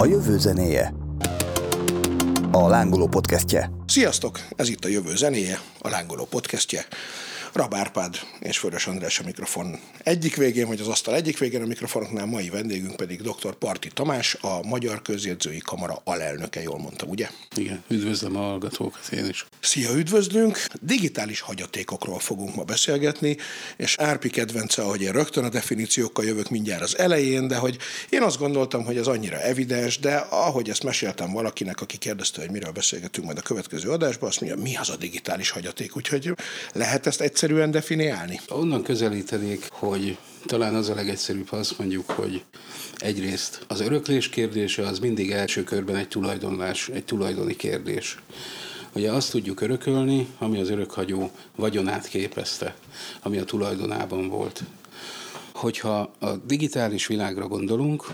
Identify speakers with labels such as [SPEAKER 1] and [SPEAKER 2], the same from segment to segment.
[SPEAKER 1] A jövő zenéje. A lángoló podcastje.
[SPEAKER 2] Sziasztok! Ez itt a jövő zenéje, a lángoló podcastje. Rab Árpád és Fölös András a mikrofon egyik végén, vagy az asztal egyik végén a mikrofonoknál, mai vendégünk pedig dr. Parti Tamás, a Magyar Közjegyzői Kamara alelnöke, jól mondtam, ugye?
[SPEAKER 3] Igen, üdvözlöm a hallgatókat én is.
[SPEAKER 2] Szia, üdvözlünk! Digitális hagyatékokról fogunk ma beszélgetni, és Árpi kedvence, ahogy én rögtön a definíciókkal jövök mindjárt az elején, de hogy én azt gondoltam, hogy ez annyira evidens, de ahogy ezt meséltem valakinek, aki kérdezte, hogy miről beszélgetünk majd a következő adásban, azt mondja, mi az a digitális hagyaték, úgyhogy lehet ezt egyszerűen definiálni?
[SPEAKER 3] Onnan közelítenék, hogy talán az a legegyszerűbb, ha azt mondjuk, hogy egyrészt az öröklés kérdése az mindig első körben egy tulajdonlás, egy tulajdoni kérdés. Ugye azt tudjuk örökölni, ami az örökhagyó vagyonát képezte, ami a tulajdonában volt. Hogyha a digitális világra gondolunk,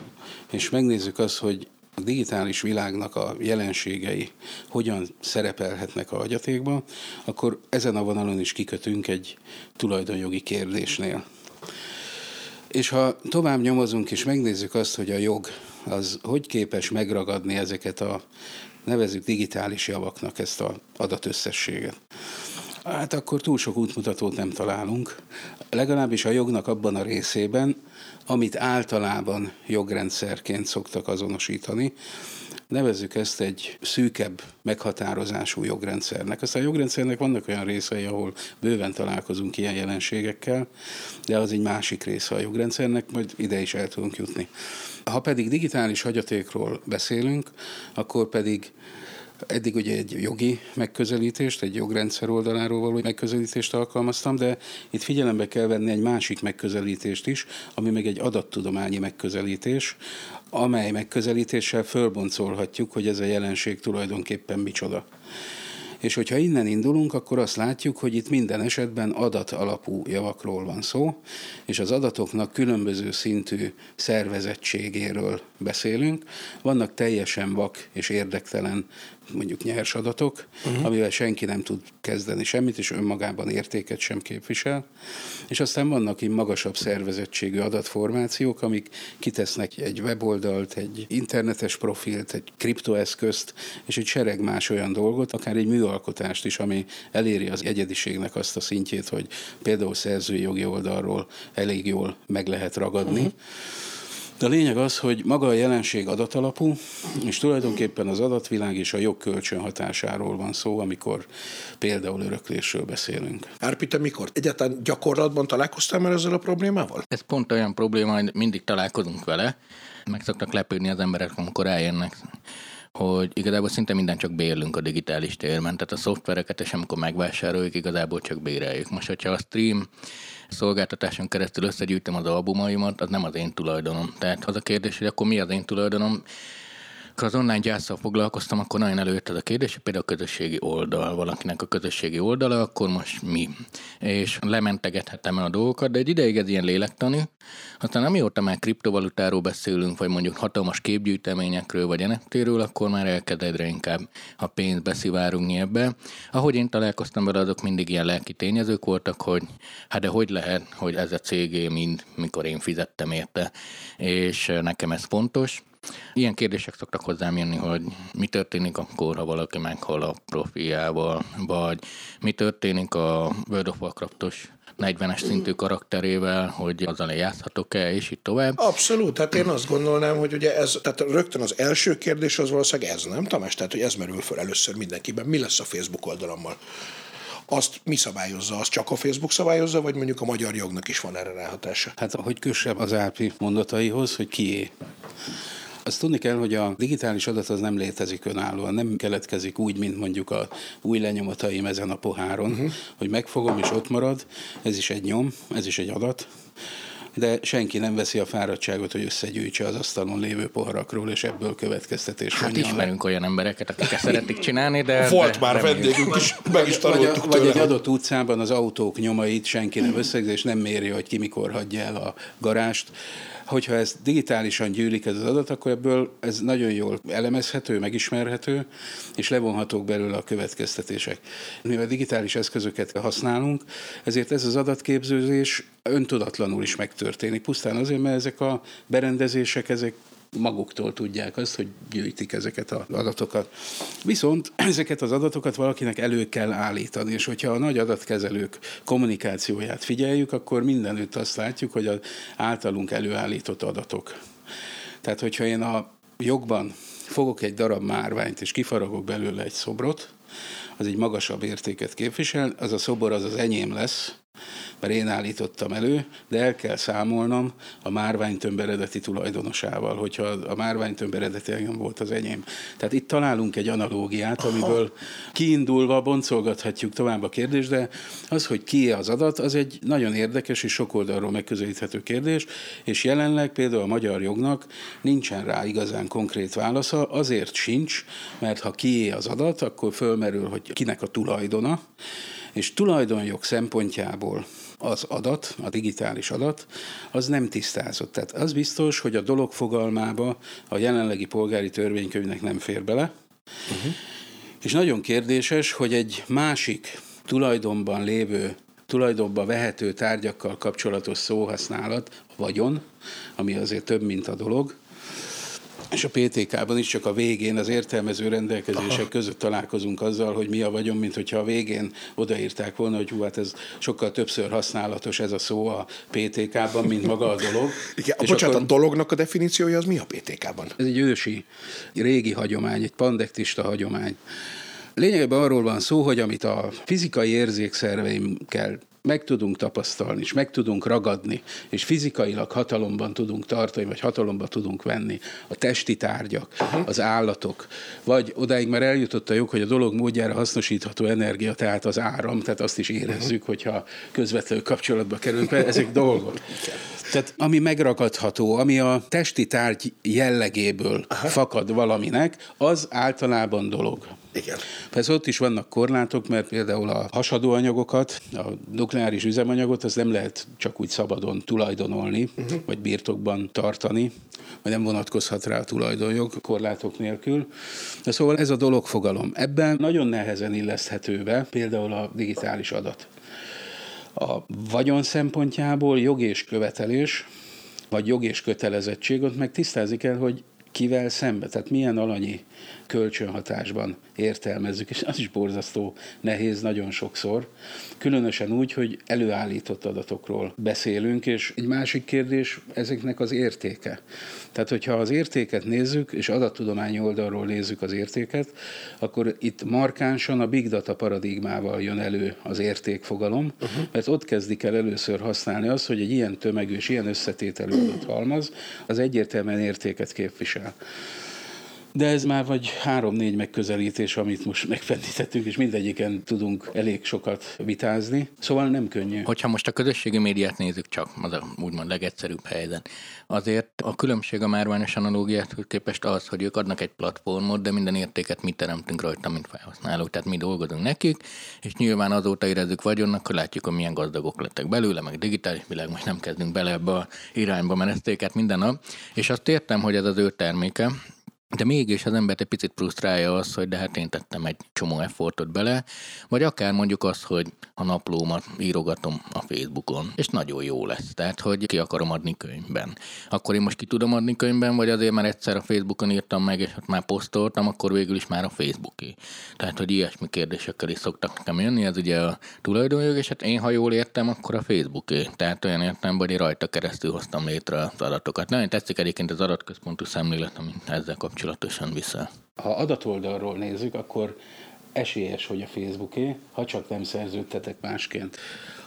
[SPEAKER 3] és megnézzük azt, hogy a digitális világnak a jelenségei hogyan szerepelhetnek a hagyatékban, akkor ezen a vonalon is kikötünk egy tulajdonjogi kérdésnél. És ha tovább nyomozunk és megnézzük azt, hogy a jog az hogy képes megragadni ezeket a nevezük digitális javaknak ezt a adatösszességet, hát akkor túl sok útmutatót nem találunk. Legalábbis a jognak abban a részében, amit általában jogrendszerként szoktak azonosítani. Nevezzük ezt egy szűkebb meghatározású jogrendszernek. Aztán a jogrendszernek vannak olyan részei, ahol bőven találkozunk ilyen jelenségekkel, de az egy másik része a jogrendszernek, majd ide is el tudunk jutni. Ha pedig digitális hagyatékról beszélünk, akkor pedig Eddig ugye egy jogi megközelítést, egy jogrendszer oldaláról való megközelítést alkalmaztam, de itt figyelembe kell venni egy másik megközelítést is, ami meg egy adattudományi megközelítés, amely megközelítéssel fölboncolhatjuk, hogy ez a jelenség tulajdonképpen micsoda. És hogyha innen indulunk, akkor azt látjuk, hogy itt minden esetben adat alapú javakról van szó, és az adatoknak különböző szintű szervezettségéről beszélünk. Vannak teljesen vak és érdektelen mondjuk nyers adatok, uh-huh. amivel senki nem tud kezdeni semmit, és önmagában értéket sem képvisel. És aztán vannak így magasabb szervezettségű adatformációk, amik kitesznek egy weboldalt, egy internetes profilt, egy kriptoeszközt, és egy sereg más olyan dolgot, akár egy műalkotást is, ami eléri az egyediségnek azt a szintjét, hogy például szerzői jogi oldalról elég jól meg lehet ragadni. Uh-huh. De a lényeg az, hogy maga a jelenség adatalapú, és tulajdonképpen az adatvilág és a jogkölcsön hatásáról van szó, amikor például öröklésről beszélünk.
[SPEAKER 2] Árpi, te mikor? Egyáltalán gyakorlatban találkoztál már ezzel a problémával?
[SPEAKER 4] Ez pont olyan probléma, hogy mindig találkozunk vele. Meg szoktak lepődni az emberek, amikor eljönnek hogy igazából szinte minden csak bérlünk a digitális térben, tehát a szoftvereket, és amikor megvásároljuk, igazából csak béreljük. Most, hogyha a stream szolgáltatáson keresztül összegyűjtöm az albumaimat, az nem az én tulajdonom. Tehát az a kérdés, hogy akkor mi az én tulajdonom, amikor az online gyászsal foglalkoztam, akkor nagyon előtt az a kérdés, hogy például a közösségi oldal, valakinek a közösségi oldala, akkor most mi? És lementegethetem el a dolgokat, de egy ideig ez ilyen lélektani. Aztán amióta már kriptovalutáról beszélünk, vagy mondjuk hatalmas képgyűjteményekről, vagy NFT-ről, akkor már elkezd egyre inkább a pénz beszivárogni ebbe. Ahogy én találkoztam vele, azok mindig ilyen lelki tényezők voltak, hogy hát de hogy lehet, hogy ez a cégé mind, mikor én fizettem érte, és nekem ez fontos. Ilyen kérdések szoktak hozzám jönni, hogy mi történik akkor, ha valaki meghal a profiával, vagy mi történik a World of Warcraftos 40-es szintű karakterével, hogy azzal játszhatok-e, és így tovább.
[SPEAKER 2] Abszolút, hát én azt gondolnám, hogy ugye ez, tehát rögtön az első kérdés az valószínűleg ez, nem Tamás? Tehát, hogy ez merül fel először mindenkiben. Mi lesz a Facebook oldalammal? azt mi szabályozza? Az csak a Facebook szabályozza, vagy mondjuk a magyar jognak is van erre ráhatása?
[SPEAKER 3] Hát, hogy kössem az Ápi mondataihoz, hogy kié. Azt tudni kell, hogy a digitális adat az nem létezik önállóan, nem keletkezik úgy, mint mondjuk a új lenyomataim ezen a poháron, uh-huh. hogy megfogom és ott marad, ez is egy nyom, ez is egy adat, de senki nem veszi a fáradtságot, hogy összegyűjtse az asztalon lévő poharakról, és ebből következtetés
[SPEAKER 4] Hát ismerünk le. olyan embereket, akik ezt szeretik csinálni, de...
[SPEAKER 2] Volt
[SPEAKER 4] de
[SPEAKER 2] már vendégünk is, meg is tanultuk
[SPEAKER 3] vagy, vagy egy adott utcában az autók nyomait senki nem összegzi, és nem méri, hogy ki mikor hagyja el a garást hogyha ez digitálisan gyűlik ez az adat, akkor ebből ez nagyon jól elemezhető, megismerhető, és levonhatók belőle a következtetések. Mivel digitális eszközöket használunk, ezért ez az adatképzőzés öntudatlanul is megtörténik. Pusztán azért, mert ezek a berendezések, ezek maguktól tudják azt, hogy gyűjtik ezeket az adatokat. Viszont ezeket az adatokat valakinek elő kell állítani, és hogyha a nagy adatkezelők kommunikációját figyeljük, akkor mindenütt azt látjuk, hogy az általunk előállított adatok. Tehát, hogyha én a jogban fogok egy darab márványt, és kifaragok belőle egy szobrot, az egy magasabb értéket képvisel, az a szobor az az enyém lesz, mert én állítottam elő, de el kell számolnom a márványtömb eredeti tulajdonosával, hogyha a márványtömb eredeti engem volt az enyém. Tehát itt találunk egy analógiát, amiből kiindulva boncolgathatjuk tovább a kérdést, de az, hogy ki az adat, az egy nagyon érdekes és sok oldalról megközelíthető kérdés, és jelenleg például a magyar jognak nincsen rá igazán konkrét válasza, azért sincs, mert ha kié az adat, akkor fölmerül, hogy kinek a tulajdona, és tulajdonjog szempontjából az adat, a digitális adat, az nem tisztázott. Tehát az biztos, hogy a dolog fogalmába a jelenlegi polgári törvénykönyvnek nem fér bele, uh-huh. és nagyon kérdéses, hogy egy másik tulajdonban lévő tulajdonba vehető tárgyakkal kapcsolatos szóhasználat, vagyon, ami azért több, mint a dolog, és a PTK-ban is csak a végén az értelmező rendelkezések Aha. között találkozunk azzal, hogy mi a vagyon, mint hogyha a végén odaírták volna, hogy hú, hát ez sokkal többször használatos ez a szó a PTK-ban, mint maga a dolog.
[SPEAKER 2] Igen, és bocsánat, akkor, a dolognak a definíciója az mi a PTK-ban?
[SPEAKER 3] Ez egy ősi, régi hagyomány, egy pandektista hagyomány. Lényegében arról van szó, hogy amit a fizikai érzékszerveimkel meg tudunk tapasztalni, és meg tudunk ragadni, és fizikailag hatalomban tudunk tartani, vagy hatalomban tudunk venni a testi tárgyak, az állatok, vagy odáig már eljutott a jog, hogy a dolog módjára hasznosítható energia, tehát az áram, tehát azt is érezzük, hogyha közvetlenül kapcsolatba kerülünk, ezek dolgok. Tehát ami megragadható, ami a testi tárgy jellegéből Aha. fakad valaminek, az általában dolog.
[SPEAKER 2] Igen.
[SPEAKER 3] Persze ott is vannak korlátok, mert például a hasadó anyagokat, a nukleáris üzemanyagot, az nem lehet csak úgy szabadon tulajdonolni, uh-huh. vagy birtokban tartani, vagy nem vonatkozhat rá a tulajdonjog korlátok nélkül. De szóval ez a dologfogalom. Ebben nagyon nehezen illeszthető be például a digitális adat. A vagyon szempontjából jog és követelés, vagy jog és kötelezettség, ott meg tisztázni kell, hogy kivel szembe, tehát milyen alanyi kölcsönhatásban értelmezzük, és az is borzasztó nehéz nagyon sokszor, különösen úgy, hogy előállított adatokról beszélünk, és egy másik kérdés ezeknek az értéke. Tehát, hogyha az értéket nézzük, és adattudományi oldalról nézzük az értéket, akkor itt markánsan a big data paradigmával jön elő az értékfogalom, uh-huh. mert ott kezdik el először használni azt, hogy egy ilyen tömegű és ilyen összetételű adathalmaz, az egyértelműen értéket képvisel de ez már vagy három-négy megközelítés, amit most megfendítettünk, és mindegyiken tudunk elég sokat vitázni, szóval nem könnyű.
[SPEAKER 4] Hogyha most a közösségi médiát nézzük csak, az a úgymond legegyszerűbb helyzet, azért a különbség a márványos analógiát képest az, hogy ők adnak egy platformot, de minden értéket mi teremtünk rajta, mint felhasználók, tehát mi dolgozunk nekik, és nyilván azóta érezzük vagyonnak, hogy látjuk, hogy milyen gazdagok lettek belőle, meg digitális világ, most nem kezdünk bele ebbe a irányba menesztéket minden nap, és azt értem, hogy ez az ő terméke, de mégis az embert egy picit frusztrálja az, hogy de hát én tettem egy csomó effortot bele, vagy akár mondjuk az, hogy a naplómat írogatom a Facebookon, és nagyon jó lesz. Tehát, hogy ki akarom adni könyvben. Akkor én most ki tudom adni könyvben, vagy azért már egyszer a Facebookon írtam meg, és ott már posztoltam, akkor végül is már a Facebooké. Tehát, hogy ilyesmi kérdésekkel is szoktak nekem jönni, ez ugye a tulajdonjog, és hát én, ha jól értem, akkor a Facebooké. Tehát olyan értem, hogy rajta keresztül hoztam létre az adatokat. Nagyon tetszik egyébként az adatközpontú szemlélet, amit ezzel kapcsolatosan viszel.
[SPEAKER 3] Ha adatoldalról nézzük, akkor esélyes, hogy a Facebooké, ha csak nem szerződtetek másként.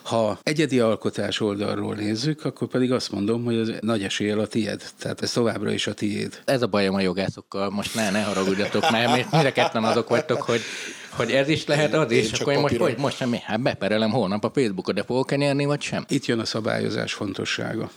[SPEAKER 3] Ha egyedi alkotás oldalról nézzük, akkor pedig azt mondom, hogy ez nagy eséllyel a tied. Tehát ez továbbra is a tiéd.
[SPEAKER 4] Ez a bajom a jogászokkal. Most ne, ne haragudjatok, mert mire ketten azok vagytok, hogy hogy ez is lehet az, és akkor én most, hogy most sem, hát beperelem holnap a Facebookot, de fogok nyerni, vagy sem?
[SPEAKER 3] Itt jön a szabályozás fontossága.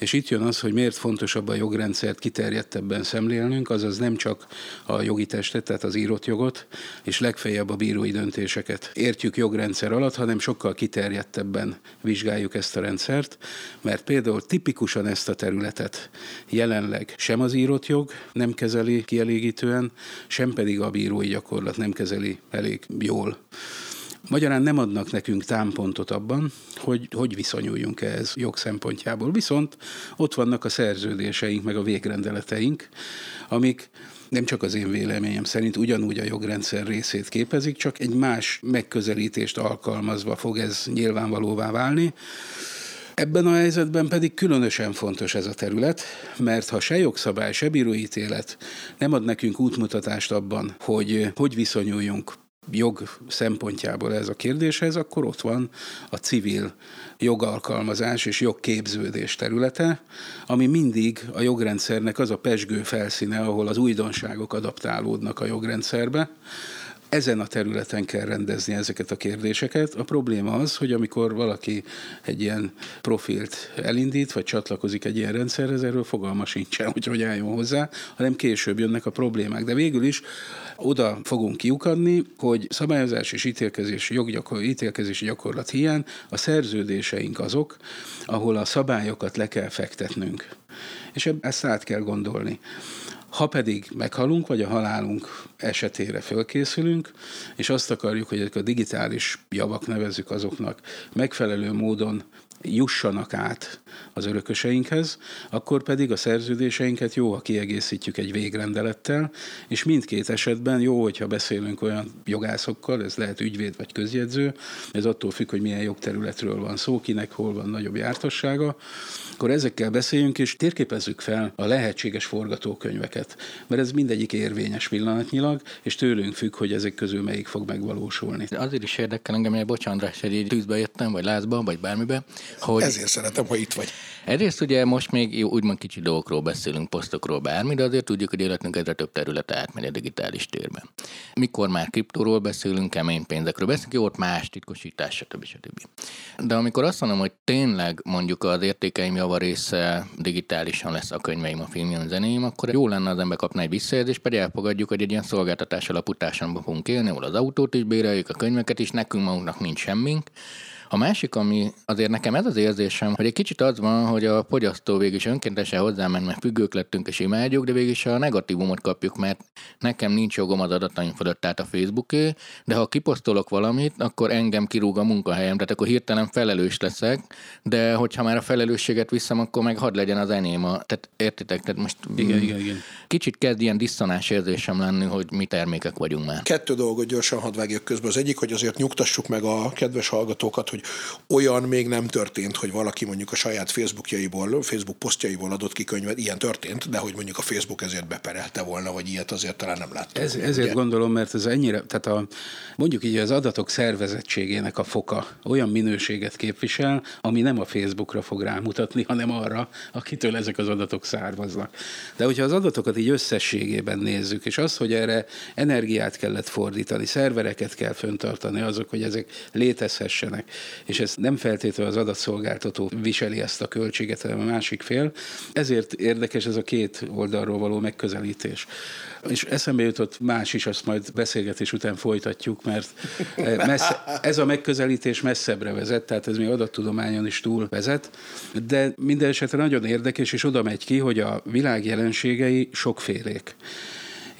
[SPEAKER 3] És itt jön az, hogy miért fontosabb a jogrendszert kiterjedtebben szemlélnünk, azaz nem csak a jogi testet, tehát az írott jogot, és legfeljebb a bírói döntéseket értjük jogrendszer alatt, hanem sokkal kiterjedtebben vizsgáljuk ezt a rendszert, mert például tipikusan ezt a területet jelenleg sem az írott jog nem kezeli kielégítően, sem pedig a bírói gyakorlat nem kezeli elég jól. Magyarán nem adnak nekünk támpontot abban, hogy hogy viszonyuljunk ehhez jog szempontjából. Viszont ott vannak a szerződéseink, meg a végrendeleteink, amik nem csak az én véleményem szerint ugyanúgy a jogrendszer részét képezik, csak egy más megközelítést alkalmazva fog ez nyilvánvalóvá válni. Ebben a helyzetben pedig különösen fontos ez a terület, mert ha se jogszabály, se bíróítélet nem ad nekünk útmutatást abban, hogy hogy viszonyuljunk jog szempontjából ez a kérdéshez, akkor ott van a civil jogalkalmazás és jogképződés területe, ami mindig a jogrendszernek az a pesgő felszíne, ahol az újdonságok adaptálódnak a jogrendszerbe, ezen a területen kell rendezni ezeket a kérdéseket. A probléma az, hogy amikor valaki egy ilyen profilt elindít, vagy csatlakozik egy ilyen rendszerhez, erről fogalma sincsen, hogy hogy álljon hozzá, hanem később jönnek a problémák. De végül is oda fogunk kiukadni, hogy szabályozás és ítélkezési, joggyakor, ítélkezési gyakorlat hiány a szerződéseink azok, ahol a szabályokat le kell fektetnünk. És ezt át kell gondolni. Ha pedig meghalunk, vagy a halálunk esetére fölkészülünk, és azt akarjuk, hogy a digitális javak nevezzük azoknak megfelelő módon jussanak át az örököseinkhez, akkor pedig a szerződéseinket jó, ha kiegészítjük egy végrendelettel, és mindkét esetben jó, hogyha beszélünk olyan jogászokkal, ez lehet ügyvéd vagy közjegyző, ez attól függ, hogy milyen jogterületről van szó, kinek hol van nagyobb jártassága, akkor ezekkel beszéljünk, és térképezzük fel a lehetséges forgatókönyveket, mert ez mindegyik érvényes pillanatnyilag, és tőlünk függ, hogy ezek közül melyik fog megvalósulni.
[SPEAKER 4] Azért is érdekel engem, hogy bocsánat, hogy így tűzbe jöttem, vagy lázba, vagy bármibe,
[SPEAKER 2] hogy... Ezért szeretem, ha itt vagy.
[SPEAKER 4] Egyrészt ugye most még úgymond kicsi dolgokról beszélünk, posztokról, bármi, de azért tudjuk, hogy életünk egyre több területe átmegy a digitális térben. Mikor már kriptóról beszélünk, kemény pénzekről beszélünk, ott más titkosítás, stb. stb. De amikor azt mondom, hogy tényleg mondjuk az értékeim java része digitálisan lesz a könyveim, a filmjeim, a zenéim, akkor jó lenne az ember kapna egy visszajelzést, pedig elfogadjuk, hogy egy ilyen szolgáltatás alapú társadalomban fogunk élni, ahol az autót is béreljük, a könyveket is, nekünk magunknak nincs semmink, a másik, ami azért nekem ez az érzésem, hogy egy kicsit az van, hogy a fogyasztó végül is önkéntesen hozzáment, mert függők lettünk és imádjuk, de végül is a negatívumot kapjuk, mert nekem nincs jogom az adataim fölött, tehát a Facebooké, de ha kiposztolok valamit, akkor engem kirúg a munkahelyem, tehát akkor hirtelen felelős leszek, de hogyha már a felelősséget viszem, akkor meg hadd legyen az enyém. Tehát értitek, tehát most
[SPEAKER 3] igen, igen, igen.
[SPEAKER 4] Kicsit kezd ilyen diszonás érzésem lenni, hogy mi termékek vagyunk már.
[SPEAKER 2] Kettő dolgot gyorsan hadd vágjak közben. Az egyik, hogy azért nyugtassuk meg a kedves hallgatókat, hogy olyan még nem történt, hogy valaki mondjuk a saját Facebookjaiból, Facebook posztjaiból adott ki könyvet, ilyen történt, de hogy mondjuk a Facebook ezért beperelte volna, vagy ilyet azért talán nem láttam.
[SPEAKER 3] Ez, ezért ugye? gondolom, mert ez ennyire, tehát a, mondjuk így az adatok szervezettségének a foka olyan minőséget képvisel, ami nem a Facebookra fog rámutatni, hanem arra, akitől ezek az adatok származnak. De hogyha az adatokat így összességében nézzük, és az, hogy erre energiát kellett fordítani, szervereket kell föntartani azok, hogy ezek létezhessenek, és ez nem feltétlenül az adatszolgáltató viseli ezt a költséget, hanem a másik fél. Ezért érdekes ez a két oldalról való megközelítés. És eszembe jutott más is, azt majd beszélgetés után folytatjuk, mert messze, ez a megközelítés messzebbre vezet, tehát ez még adattudományon is túl vezet, de minden esetre nagyon érdekes, és oda megy ki, hogy a világ jelenségei sokfélék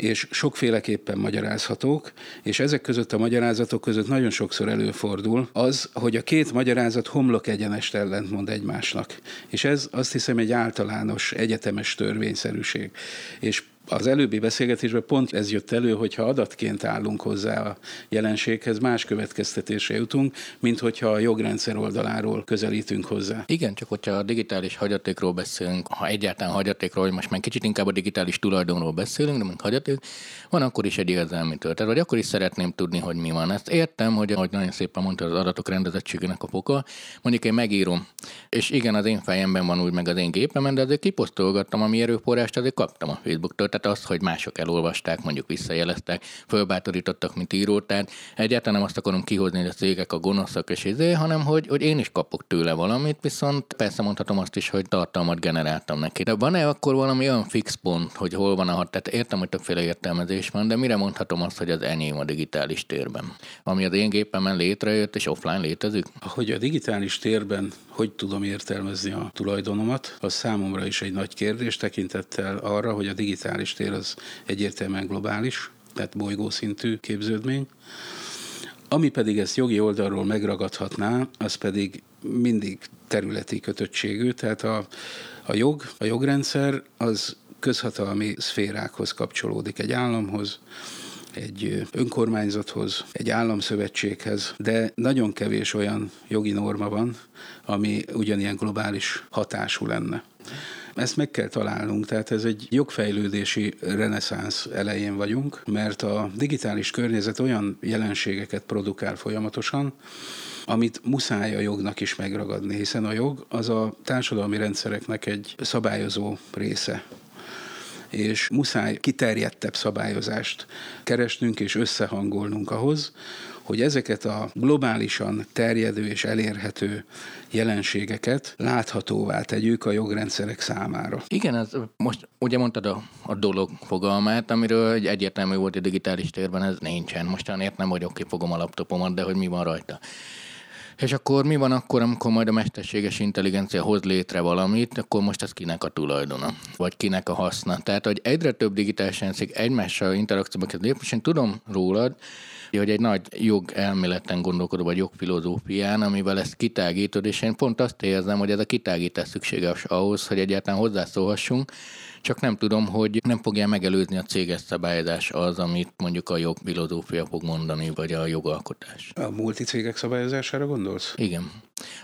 [SPEAKER 3] és sokféleképpen magyarázhatók, és ezek között a magyarázatok között nagyon sokszor előfordul az, hogy a két magyarázat homlok egyenest ellentmond egymásnak. És ez azt hiszem egy általános egyetemes törvényszerűség. És az előbbi beszélgetésben pont ez jött elő, hogy ha adatként állunk hozzá a jelenséghez, más következtetésre jutunk, mint hogyha a jogrendszer oldaláról közelítünk hozzá.
[SPEAKER 4] Igen, csak hogyha a digitális hagyatékról beszélünk, ha egyáltalán hagyatékról, hogy most már kicsit inkább a digitális tulajdonról beszélünk, de mint hagyaték, van akkor is egy érzelmi történet, vagy akkor is szeretném tudni, hogy mi van. Ezt értem, hogy ahogy nagyon szépen mondta az adatok rendezettségének a foka, mondjuk én megírom, és igen, az én fejemben van úgy meg az én gépemen, de azért kiposztolgattam, ami erőforrást azért kaptam a Facebooktól. Tehát azt, hogy mások elolvasták, mondjuk visszajeleztek, fölbátorítottak, mint író. Tehát egyáltalán nem azt akarom kihozni, hogy a cégek a gonoszak és izé, hanem hogy, hogy én is kapok tőle valamit, viszont persze mondhatom azt is, hogy tartalmat generáltam neki. De van-e akkor valami olyan fix pont, hogy hol van a hat? Tehát értem, hogy többféle értelmezés van, de mire mondhatom azt, hogy az enyém a digitális térben? Ami az én gépemen létrejött és offline létezik?
[SPEAKER 3] Hogy a digitális térben hogy tudom értelmezni a tulajdonomat, az számomra is egy nagy kérdés tekintettel arra, hogy a digitális tér az egyértelműen globális, tehát bolygószintű képződmény. Ami pedig ezt jogi oldalról megragadhatná, az pedig mindig területi kötöttségű, tehát a, a jog, a jogrendszer az közhatalmi szférákhoz kapcsolódik, egy államhoz, egy önkormányzathoz, egy államszövetséghez, de nagyon kevés olyan jogi norma van, ami ugyanilyen globális hatású lenne. Ezt meg kell találnunk, tehát ez egy jogfejlődési reneszánsz elején vagyunk, mert a digitális környezet olyan jelenségeket produkál folyamatosan, amit muszáj a jognak is megragadni, hiszen a jog az a társadalmi rendszereknek egy szabályozó része és muszáj kiterjedtebb szabályozást keresnünk és összehangolnunk ahhoz, hogy ezeket a globálisan terjedő és elérhető jelenségeket láthatóvá tegyük a jogrendszerek számára.
[SPEAKER 4] Igen, ez most ugye mondtad a, a dolog fogalmát, amiről egy egyértelmű volt a digitális térben, ez nincsen. Mostanért nem vagyok kifogom a laptopomat, de hogy mi van rajta. És akkor mi van akkor, amikor majd a mesterséges intelligencia hoz létre valamit, akkor most ez kinek a tulajdona, vagy kinek a haszna. Tehát, hogy egyre több digitális rendszer egymással interakcióba kezd lépni, és én tudom rólad, hogy egy nagy jogelméleten gondolkodó, vagy jogfilozófián, amivel ezt kitágítod, és én pont azt érzem, hogy ez a kitágítás szükséges ahhoz, hogy egyáltalán hozzászólhassunk, csak nem tudom, hogy nem fogja megelőzni a céges szabályozás az, amit mondjuk a jogfilozófia fog mondani, vagy a jogalkotás.
[SPEAKER 3] A multicégek szabályozására gondolsz?
[SPEAKER 4] Igen.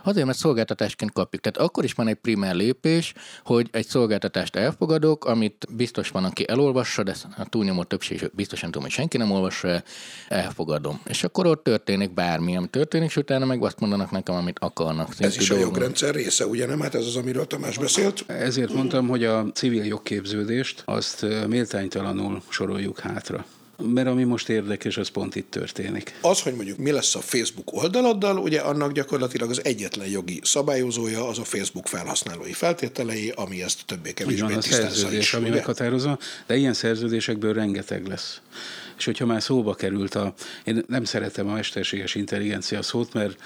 [SPEAKER 4] Azért, mert szolgáltatásként kapjuk. Tehát akkor is van egy primer lépés, hogy egy szolgáltatást elfogadok, amit biztos van, aki elolvassa, de a túlnyomó többség biztosan tudom, hogy senki nem olvassa el, elfogadom. És akkor ott történik bármi, ami történik, és utána meg azt mondanak nekem, amit akarnak.
[SPEAKER 2] Ez is a jogrendszer része, ugye nem? Hát ez az, amiről Tamás beszélt.
[SPEAKER 3] Ezért mondtam, hogy a civil jogképződést azt méltánytalanul soroljuk hátra. Mert ami most érdekes, az pont itt történik.
[SPEAKER 2] Az, hogy mondjuk mi lesz a Facebook oldaladdal, ugye annak gyakorlatilag az egyetlen jogi szabályozója az a Facebook felhasználói feltételei, ami ezt többé-kevésbé
[SPEAKER 3] a szerződés, ami meghatározza, de ilyen szerződésekből rengeteg lesz. És hogyha már szóba került a, én nem szeretem a mesterséges intelligencia szót, mert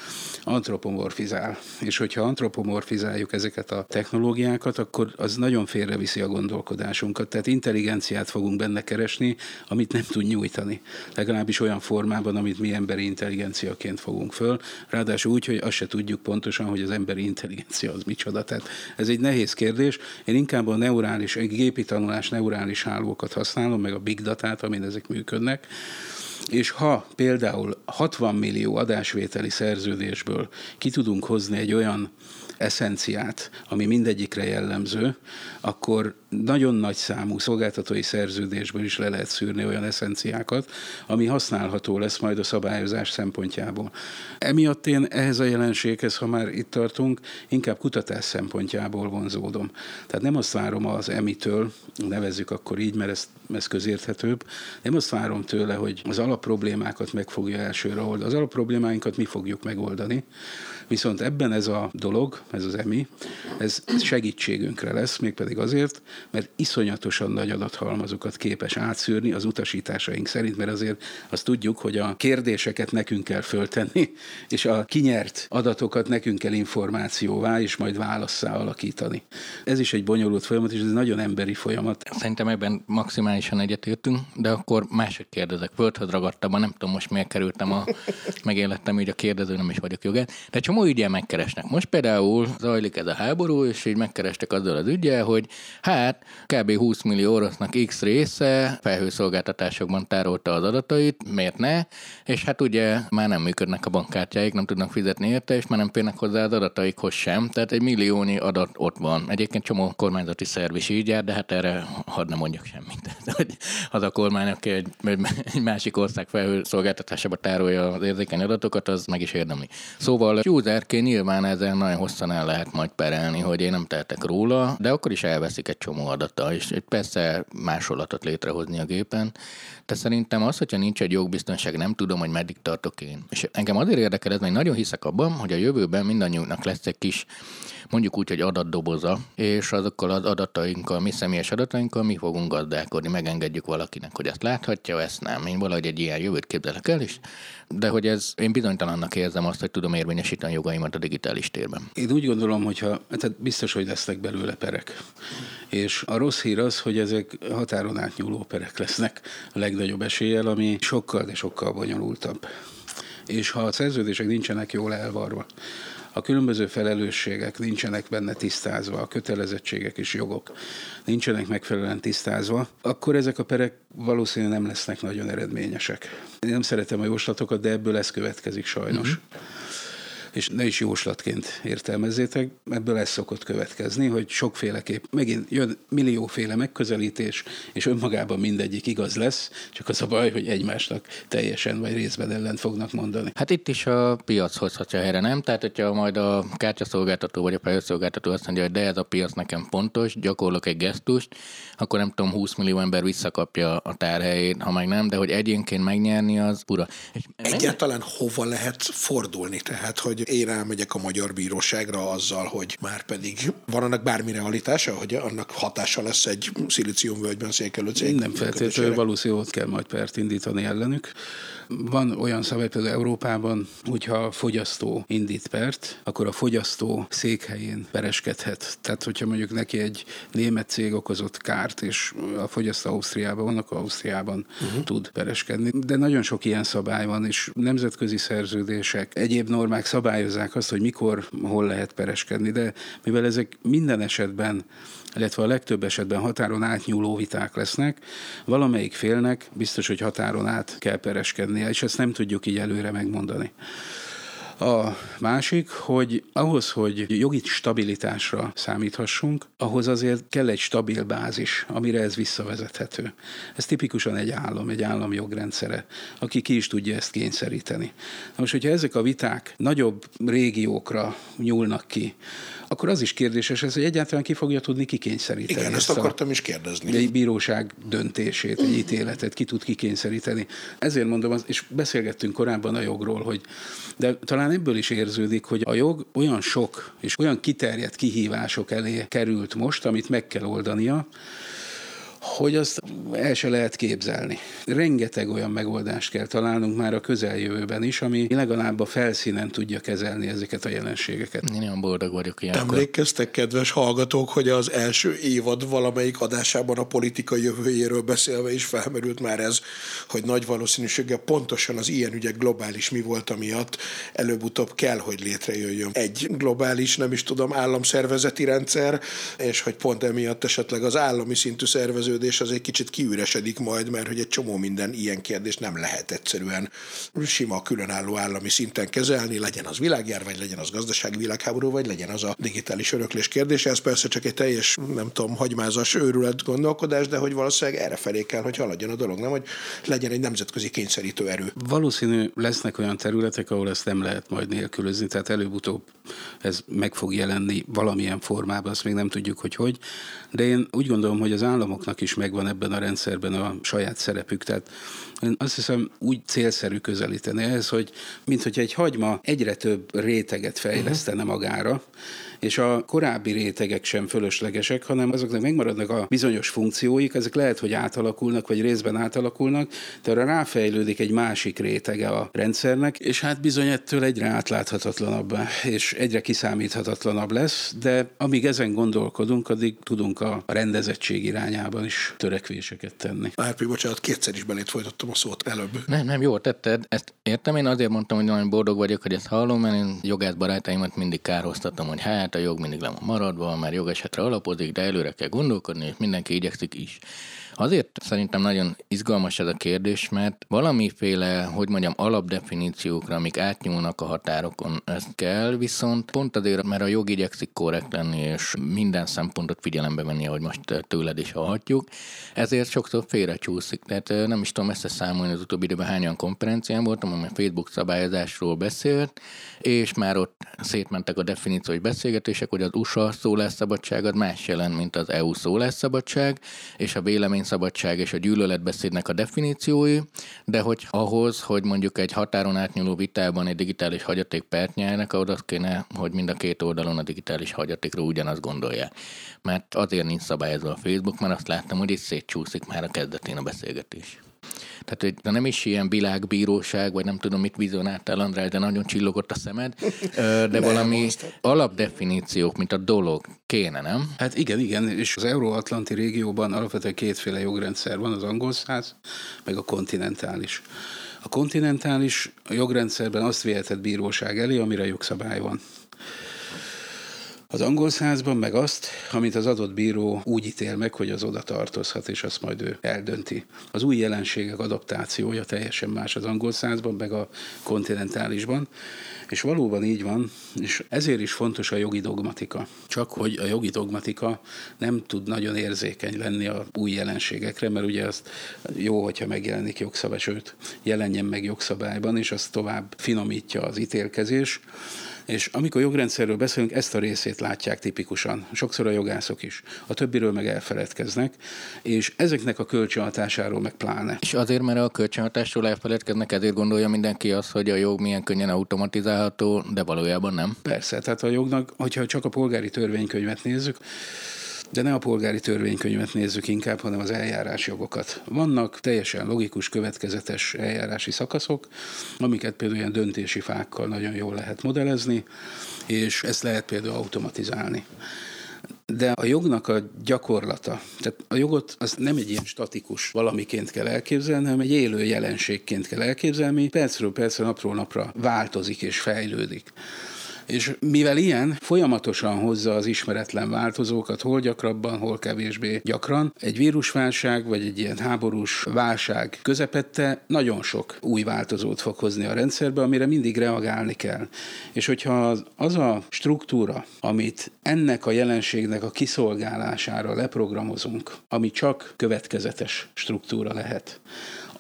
[SPEAKER 3] antropomorfizál. És hogyha antropomorfizáljuk ezeket a technológiákat, akkor az nagyon félreviszi a gondolkodásunkat. Tehát intelligenciát fogunk benne keresni, amit nem tud nyújtani. Legalábbis olyan formában, amit mi emberi intelligenciaként fogunk föl. Ráadásul úgy, hogy azt se tudjuk pontosan, hogy az emberi intelligencia az micsoda. Tehát ez egy nehéz kérdés. Én inkább a neurális, egy gépi tanulás neurális hálókat használom, meg a big datát, amin ezek működnek működnek, és ha például 60 millió adásvételi szerződésből ki tudunk hozni egy olyan eszenciát, ami mindegyikre jellemző, akkor nagyon nagy számú szolgáltatói szerződésből is le lehet szűrni olyan eszenciákat, ami használható lesz majd a szabályozás szempontjából. Emiatt én ehhez a jelenséghez, ha már itt tartunk, inkább kutatás szempontjából vonzódom. Tehát nem azt várom az emitől, nevezzük akkor így, mert ez, ez közérthetőbb, nem azt várom tőle, hogy az alapproblémákat meg fogja elsőre oldani. Az alapproblémáinkat mi fogjuk megoldani, Viszont ebben ez a dolog, ez az EMI, ez segítségünkre lesz, mégpedig azért, mert iszonyatosan nagy adathalmazokat képes átszűrni az utasításaink szerint, mert azért azt tudjuk, hogy a kérdéseket nekünk kell föltenni, és a kinyert adatokat nekünk kell információvá, és majd válasszá alakítani. Ez is egy bonyolult folyamat, és ez nagyon emberi folyamat.
[SPEAKER 4] Szerintem ebben maximálisan egyetértünk, de akkor másik kérdezek. Földhöz ragadtam, nem tudom most miért kerültem a, megélettem így a kérdező, nem is vagyok jogán. De csomó ügyel megkeresnek. Most például zajlik ez a háború, és így megkerestek azzal az ügyel, hogy hát kb. 20 millió orosznak X része felhőszolgáltatásokban tárolta az adatait, miért ne? És hát ugye már nem működnek a bankkártyáik, nem tudnak fizetni érte, és már nem férnek hozzá az adataikhoz sem. Tehát egy milliónyi adat ott van. Egyébként csomó kormányzati szerv is így jár, de hát erre hadd nem mondjak semmit. Hogy az a kormány, aki egy, egy másik ország felhőszolgáltatásába tárolja az érzékeny adatokat, az meg is érdemli. Szóval userként nyilván ezzel nagyon hosszan el lehet majd perelni, hogy én nem tehetek róla, de akkor is elveszik egy csomó adata, és persze másolatot létrehozni a gépen. De szerintem az, hogyha nincs egy jogbiztonság, nem tudom, hogy meddig tartok én. És engem azért érdekel ez, mert nagyon hiszek abban, hogy a jövőben mindannyiunknak lesz egy kis mondjuk úgy, hogy adatdoboza, és azokkal az adatainkkal, mi személyes adatainkkal mi fogunk gazdálkodni, megengedjük valakinek, hogy ezt láthatja, ezt nem. Én valahogy egy ilyen jövőt képzelek el is, de hogy ez, én bizonytalannak érzem azt, hogy tudom érvényesíteni jogaimat a digitális térben.
[SPEAKER 3] Én úgy gondolom, hogyha, tehát biztos, hogy lesznek belőle perek. És a rossz hír az, hogy ezek határon átnyúló perek lesznek a legnagyobb eséllyel, ami sokkal, de sokkal bonyolultabb És ha a szerződések nincsenek jól elvarva, a különböző felelősségek nincsenek benne tisztázva, a kötelezettségek és jogok nincsenek megfelelően tisztázva, akkor ezek a perek valószínűleg nem lesznek nagyon eredményesek. Én nem szeretem a jóslatokat, de ebből ez következik sajnos. Uh-huh és ne is jóslatként értelmezzétek, ebből ez szokott következni, hogy sokféleképp, megint jön millióféle megközelítés, és önmagában mindegyik igaz lesz, csak az a baj, hogy egymásnak teljesen vagy részben ellent fognak mondani.
[SPEAKER 4] Hát itt is a piac hozhatja helyre, nem? Tehát, hogyha majd a kártyaszolgáltató vagy a pályaszolgáltató azt mondja, hogy de ez a piac nekem pontos, gyakorlok egy gesztust, akkor nem tudom, 20 millió ember visszakapja a tárhelyét, ha meg nem, de hogy egyénként megnyerni az ura.
[SPEAKER 2] És Egyáltalán hova lehet fordulni? Tehát, hogy hogy én elmegyek a magyar bíróságra azzal, hogy már pedig van annak bármi realitása, hogy annak hatása lesz egy szilíciumvölgyben székelő cég?
[SPEAKER 3] Nem feltétlenül valószínűleg ott kell majd pert indítani ellenük. Van olyan szabály például Európában, hogyha a fogyasztó indít pert, akkor a fogyasztó székhelyén pereskedhet. Tehát, hogyha mondjuk neki egy német cég okozott kárt, és a fogyasztó Ausztriában van, akkor Ausztriában uh-huh. tud pereskedni. De nagyon sok ilyen szabály van, és nemzetközi szerződések, egyéb normák szabályozzák azt, hogy mikor, hol lehet pereskedni, de mivel ezek minden esetben illetve a legtöbb esetben határon átnyúló viták lesznek, valamelyik félnek biztos, hogy határon át kell pereskednie, és ezt nem tudjuk így előre megmondani. A másik, hogy ahhoz, hogy jogi stabilitásra számíthassunk, ahhoz azért kell egy stabil bázis, amire ez visszavezethető. Ez tipikusan egy állam, egy állam jogrendszere, aki ki is tudja ezt kényszeríteni. Na most, hogyha ezek a viták nagyobb régiókra nyúlnak ki, akkor az is kérdéses ez, hogy egyáltalán ki fogja tudni kikényszeríteni.
[SPEAKER 2] Igen, ezt, ezt akartam is kérdezni.
[SPEAKER 3] Egy bíróság döntését, egy ítéletet ki tud kikényszeríteni. Ezért mondom, és beszélgettünk korábban a jogról, hogy de talán ebből is érződik, hogy a jog olyan sok és olyan kiterjedt kihívások elé került most, amit meg kell oldania, hogy azt el se lehet képzelni. Rengeteg olyan megoldást kell találnunk már a közeljövőben is, ami legalább a felszínen tudja kezelni ezeket a jelenségeket.
[SPEAKER 4] Én olyan boldog vagyok ilyenkor.
[SPEAKER 2] Emlékeztek, kedves hallgatók, hogy az első évad valamelyik adásában a politika jövőjéről beszélve is felmerült már ez, hogy nagy valószínűséggel pontosan az ilyen ügyek globális mi volt, amiatt előbb-utóbb kell, hogy létrejöjjön egy globális, nem is tudom, államszervezeti rendszer, és hogy pont emiatt esetleg az állami szintű szervező szerveződés az egy kicsit kiüresedik majd, mert hogy egy csomó minden ilyen kérdés nem lehet egyszerűen sima különálló állami szinten kezelni, legyen az világjárvány, legyen az gazdasági világháború, vagy legyen az a digitális öröklés kérdése. Ez persze csak egy teljes, nem tudom, hagymázas őrület gondolkodás, de hogy valószínűleg erre felé kell, hogy haladjon a dolog, nem, hogy legyen egy nemzetközi kényszerítő erő.
[SPEAKER 3] Valószínű lesznek olyan területek, ahol ezt nem lehet majd nélkülözni, tehát előbb-utóbb ez meg fog jelenni valamilyen formában, azt még nem tudjuk, hogy hogy, de én úgy gondolom, hogy az államoknak is megvan ebben a rendszerben a saját szerepük. Tehát én azt hiszem úgy célszerű közelíteni ehhez, hogy mint hogy egy hagyma egyre több réteget fejlesztene magára, és a korábbi rétegek sem fölöslegesek, hanem azoknak megmaradnak a bizonyos funkcióik, ezek lehet, hogy átalakulnak, vagy részben átalakulnak, de arra ráfejlődik egy másik rétege a rendszernek, és hát bizony ettől egyre átláthatatlanabb, és egyre kiszámíthatatlanabb lesz, de amíg ezen gondolkodunk, addig tudunk a rendezettség irányában is törekvéseket tenni.
[SPEAKER 2] Árpi, bocsánat, kétszer is belét folytattam a szót előbb.
[SPEAKER 4] Nem, nem, jó tetted. Ezt értem, én azért mondtam, hogy nagyon boldog vagyok, hogy ezt hallom, mert én jogász barátaimat mindig kárhoztatom, hogy hát tehát a jog mindig le van maradva, mert jogesetre alapozik, de előre kell gondolkodni, és mindenki igyekszik is. Azért szerintem nagyon izgalmas ez a kérdés, mert valamiféle, hogy mondjam, alapdefiníciókra, amik átnyúlnak a határokon, ez kell, viszont pont azért, mert a jog igyekszik korrekt lenni, és minden szempontot figyelembe venni, ahogy most tőled is hallhatjuk, ezért sokszor félrecsúszik. Tehát nem is tudom ezt számolni az utóbbi időben hányan konferencián voltam, amely Facebook szabályozásról beszélt, és már ott szétmentek a definíciós beszélgetések, hogy az USA szólásszabadság az más jelent, mint az EU szólásszabadság, és a vélemény szabadság és a gyűlöletbeszédnek a definíciói, de hogy ahhoz, hogy mondjuk egy határon átnyúló vitában egy digitális hagyaték pert nyernek, ahhoz az kéne, hogy mind a két oldalon a digitális hagyatékról ugyanazt gondolják. Mert azért nincs szabályozva a Facebook, mert azt láttam, hogy itt szétcsúszik már a kezdetén a beszélgetés. Tehát, hogy nem is ilyen világbíróság, vagy nem tudom, mit vizionáltál, András, de nagyon csillogott a szemed, de valami alapdefiníciók, mint a dolog kéne, nem?
[SPEAKER 3] Hát igen, igen, és az euróatlanti régióban alapvetően kétféle jogrendszer van, az angol száz, meg a kontinentális. A kontinentális jogrendszerben azt vihetett bíróság elé, amire jogszabály van. Az angol százban meg azt, amit az adott bíró úgy ítél meg, hogy az oda tartozhat, és azt majd ő eldönti. Az új jelenségek adaptációja teljesen más az angol százban, meg a kontinentálisban, és valóban így van, és ezért is fontos a jogi dogmatika. Csak hogy a jogi dogmatika nem tud nagyon érzékeny lenni a új jelenségekre, mert ugye azt jó, hogyha megjelenik jogszabály, sőt, jelenjen meg jogszabályban, és az tovább finomítja az ítélkezés. És amikor jogrendszerről beszélünk, ezt a részét látják tipikusan, sokszor a jogászok is. A többiről meg elfeledkeznek, és ezeknek a kölcsönhatásáról meg pláne.
[SPEAKER 4] És azért, mert a kölcsönhatásról elfeledkeznek, ezért gondolja mindenki azt, hogy a jog milyen könnyen automatizálható, de valójában nem.
[SPEAKER 3] Persze, tehát a jognak, hogyha csak a polgári törvénykönyvet nézzük, de ne a polgári törvénykönyvet nézzük inkább, hanem az eljárás jogokat. Vannak teljesen logikus, következetes eljárási szakaszok, amiket például ilyen döntési fákkal nagyon jól lehet modellezni, és ezt lehet például automatizálni. De a jognak a gyakorlata, tehát a jogot az nem egy ilyen statikus valamiként kell elképzelni, hanem egy élő jelenségként kell elképzelni, percről percre, napról napra változik és fejlődik. És mivel ilyen folyamatosan hozza az ismeretlen változókat, hol gyakrabban, hol kevésbé gyakran, egy vírusválság vagy egy ilyen háborús válság közepette nagyon sok új változót fog hozni a rendszerbe, amire mindig reagálni kell. És hogyha az a struktúra, amit ennek a jelenségnek a kiszolgálására leprogramozunk, ami csak következetes struktúra lehet,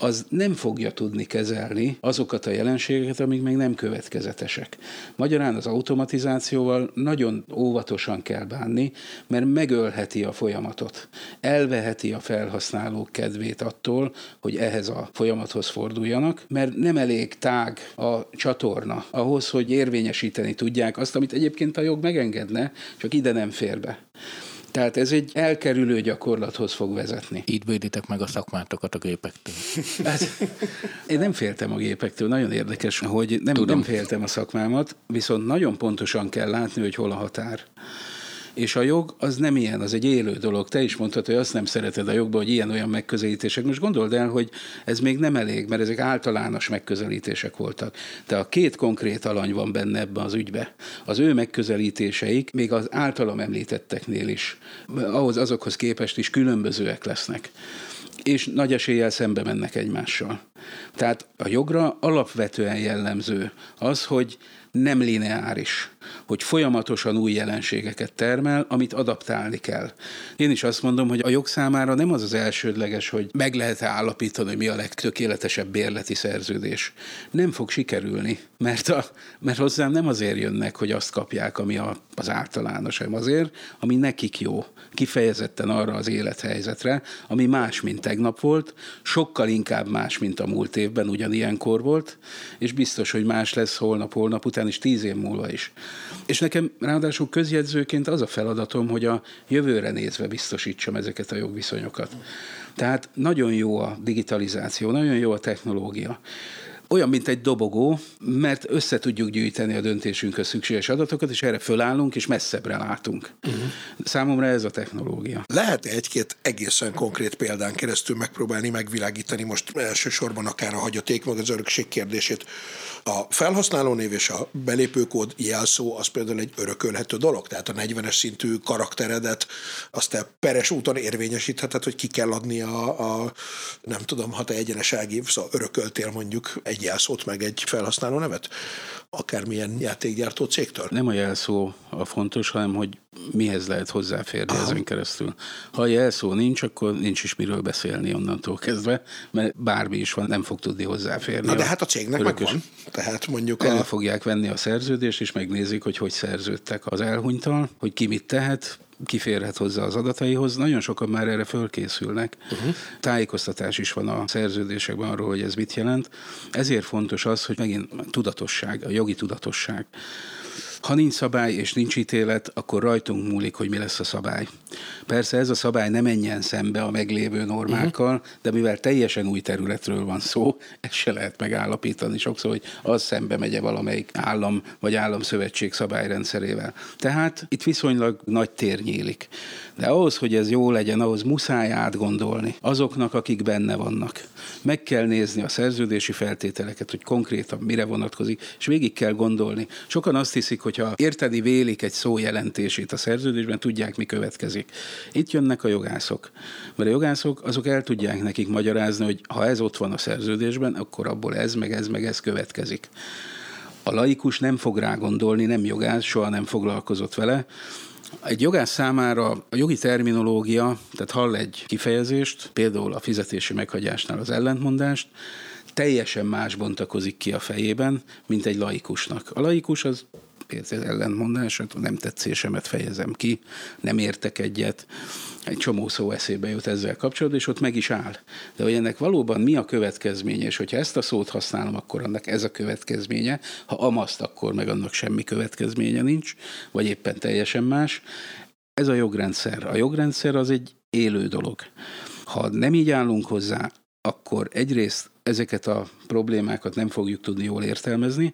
[SPEAKER 3] az nem fogja tudni kezelni azokat a jelenségeket, amik még nem következetesek. Magyarán az automatizációval nagyon óvatosan kell bánni, mert megölheti a folyamatot. Elveheti a felhasználók kedvét attól, hogy ehhez a folyamathoz forduljanak, mert nem elég tág a csatorna ahhoz, hogy érvényesíteni tudják azt, amit egyébként a jog megengedne, csak ide nem fér be. Tehát ez egy elkerülő gyakorlathoz fog vezetni.
[SPEAKER 4] Így véditek meg a szakmátokat a gépektől.
[SPEAKER 3] Hát, én nem féltem a gépektől, nagyon érdekes, hogy nem, nem féltem a szakmámat, viszont nagyon pontosan kell látni, hogy hol a határ. És a jog az nem ilyen, az egy élő dolog. Te is mondtad, hogy azt nem szereted a jogban, hogy ilyen-olyan megközelítések. Most gondold el, hogy ez még nem elég, mert ezek általános megközelítések voltak. De a két konkrét alany van benne ebben az ügybe. Az ő megközelítéseik még az általam említetteknél is, ahhoz azokhoz képest is különbözőek lesznek és nagy eséllyel szembe mennek egymással. Tehát a jogra alapvetően jellemző az, hogy nem lineáris, hogy folyamatosan új jelenségeket termel, amit adaptálni kell. Én is azt mondom, hogy a jog számára nem az az elsődleges, hogy meg lehet állapítani, hogy mi a legtökéletesebb bérleti szerződés. Nem fog sikerülni, mert, a, mert hozzám nem azért jönnek, hogy azt kapják, ami a, az általános, hanem azért, ami nekik jó. Kifejezetten arra az élethelyzetre, ami más, mint tegnap volt, sokkal inkább más, mint a múlt évben ugyanilyenkor volt, és biztos, hogy más lesz holnap, holnap után is, tíz év múlva is. És nekem ráadásul közjegyzőként az a feladatom, hogy a jövőre nézve biztosítsam ezeket a jogviszonyokat. Tehát nagyon jó a digitalizáció, nagyon jó a technológia olyan, mint egy dobogó, mert össze tudjuk gyűjteni a döntésünkhöz szükséges adatokat, és erre fölállunk, és messzebbre látunk. Uh-huh. Számomra ez a technológia.
[SPEAKER 2] lehet egy-két egészen konkrét példán keresztül megpróbálni megvilágítani most elsősorban akár a hagyaték, meg az örökség kérdését. A felhasználónév és a belépőkód jelszó az például egy örökölhető dolog, tehát a 40-es szintű karakteredet azt te peres úton érvényesítheted, hogy ki kell adni a, a nem tudom, ha te egyenes elgív, szóval örököltél mondjuk egy jelszót meg egy felhasználó nevet, akármilyen játékgyártó cégtől.
[SPEAKER 3] Nem a jelszó a fontos, hanem hogy mihez lehet hozzáférni Aha. ezen keresztül. Ha jelszó nincs, akkor nincs is miről beszélni onnantól kezdve, mert bármi is van, nem fog tudni hozzáférni.
[SPEAKER 2] Na de hát a cégnek örökös. megvan. Tehát mondjuk
[SPEAKER 3] El a... fogják venni a szerződést, és megnézik, hogy hogy szerződtek az elhunytal, hogy ki mit tehet, kiférhet hozzá az adataihoz. Nagyon sokan már erre fölkészülnek. Uh-huh. Tájékoztatás is van a szerződésekben arról, hogy ez mit jelent. Ezért fontos az, hogy megint tudatosság, a jogi tudatosság Ha nincs szabály és nincs ítélet, akkor rajtunk múlik, hogy mi lesz a szabály. Persze ez a szabály nem menjen szembe a meglévő normákkal, uh-huh. de mivel teljesen új területről van szó, ezt se lehet megállapítani sokszor, hogy az szembe megye valamelyik állam vagy államszövetség szabályrendszerével. Tehát itt viszonylag nagy tér nyílik. De ahhoz, hogy ez jó legyen, ahhoz muszáj átgondolni azoknak, akik benne vannak. Meg kell nézni a szerződési feltételeket, hogy konkrétan mire vonatkozik, és végig kell gondolni. Sokan azt hiszik, hogy ha érteni vélik egy szó jelentését a szerződésben, tudják, mi következik. Itt jönnek a jogászok. Mert a jogászok azok el tudják nekik magyarázni, hogy ha ez ott van a szerződésben, akkor abból ez, meg ez, meg ez következik. A laikus nem fog rá gondolni, nem jogász, soha nem foglalkozott vele, egy jogász számára a jogi terminológia, tehát hall egy kifejezést, például a fizetési meghagyásnál az ellentmondást, teljesen más bontakozik ki a fejében, mint egy laikusnak. A laikus az például ellentmondás, nem tetszésemet fejezem ki, nem értek egyet, egy csomó szó eszébe jut ezzel kapcsolatban, és ott meg is áll. De hogy ennek valóban mi a következménye, és hogyha ezt a szót használom, akkor annak ez a következménye, ha amaszt, akkor meg annak semmi következménye nincs, vagy éppen teljesen más. Ez a jogrendszer. A jogrendszer az egy élő dolog. Ha nem így állunk hozzá, akkor egyrészt ezeket a problémákat nem fogjuk tudni jól értelmezni,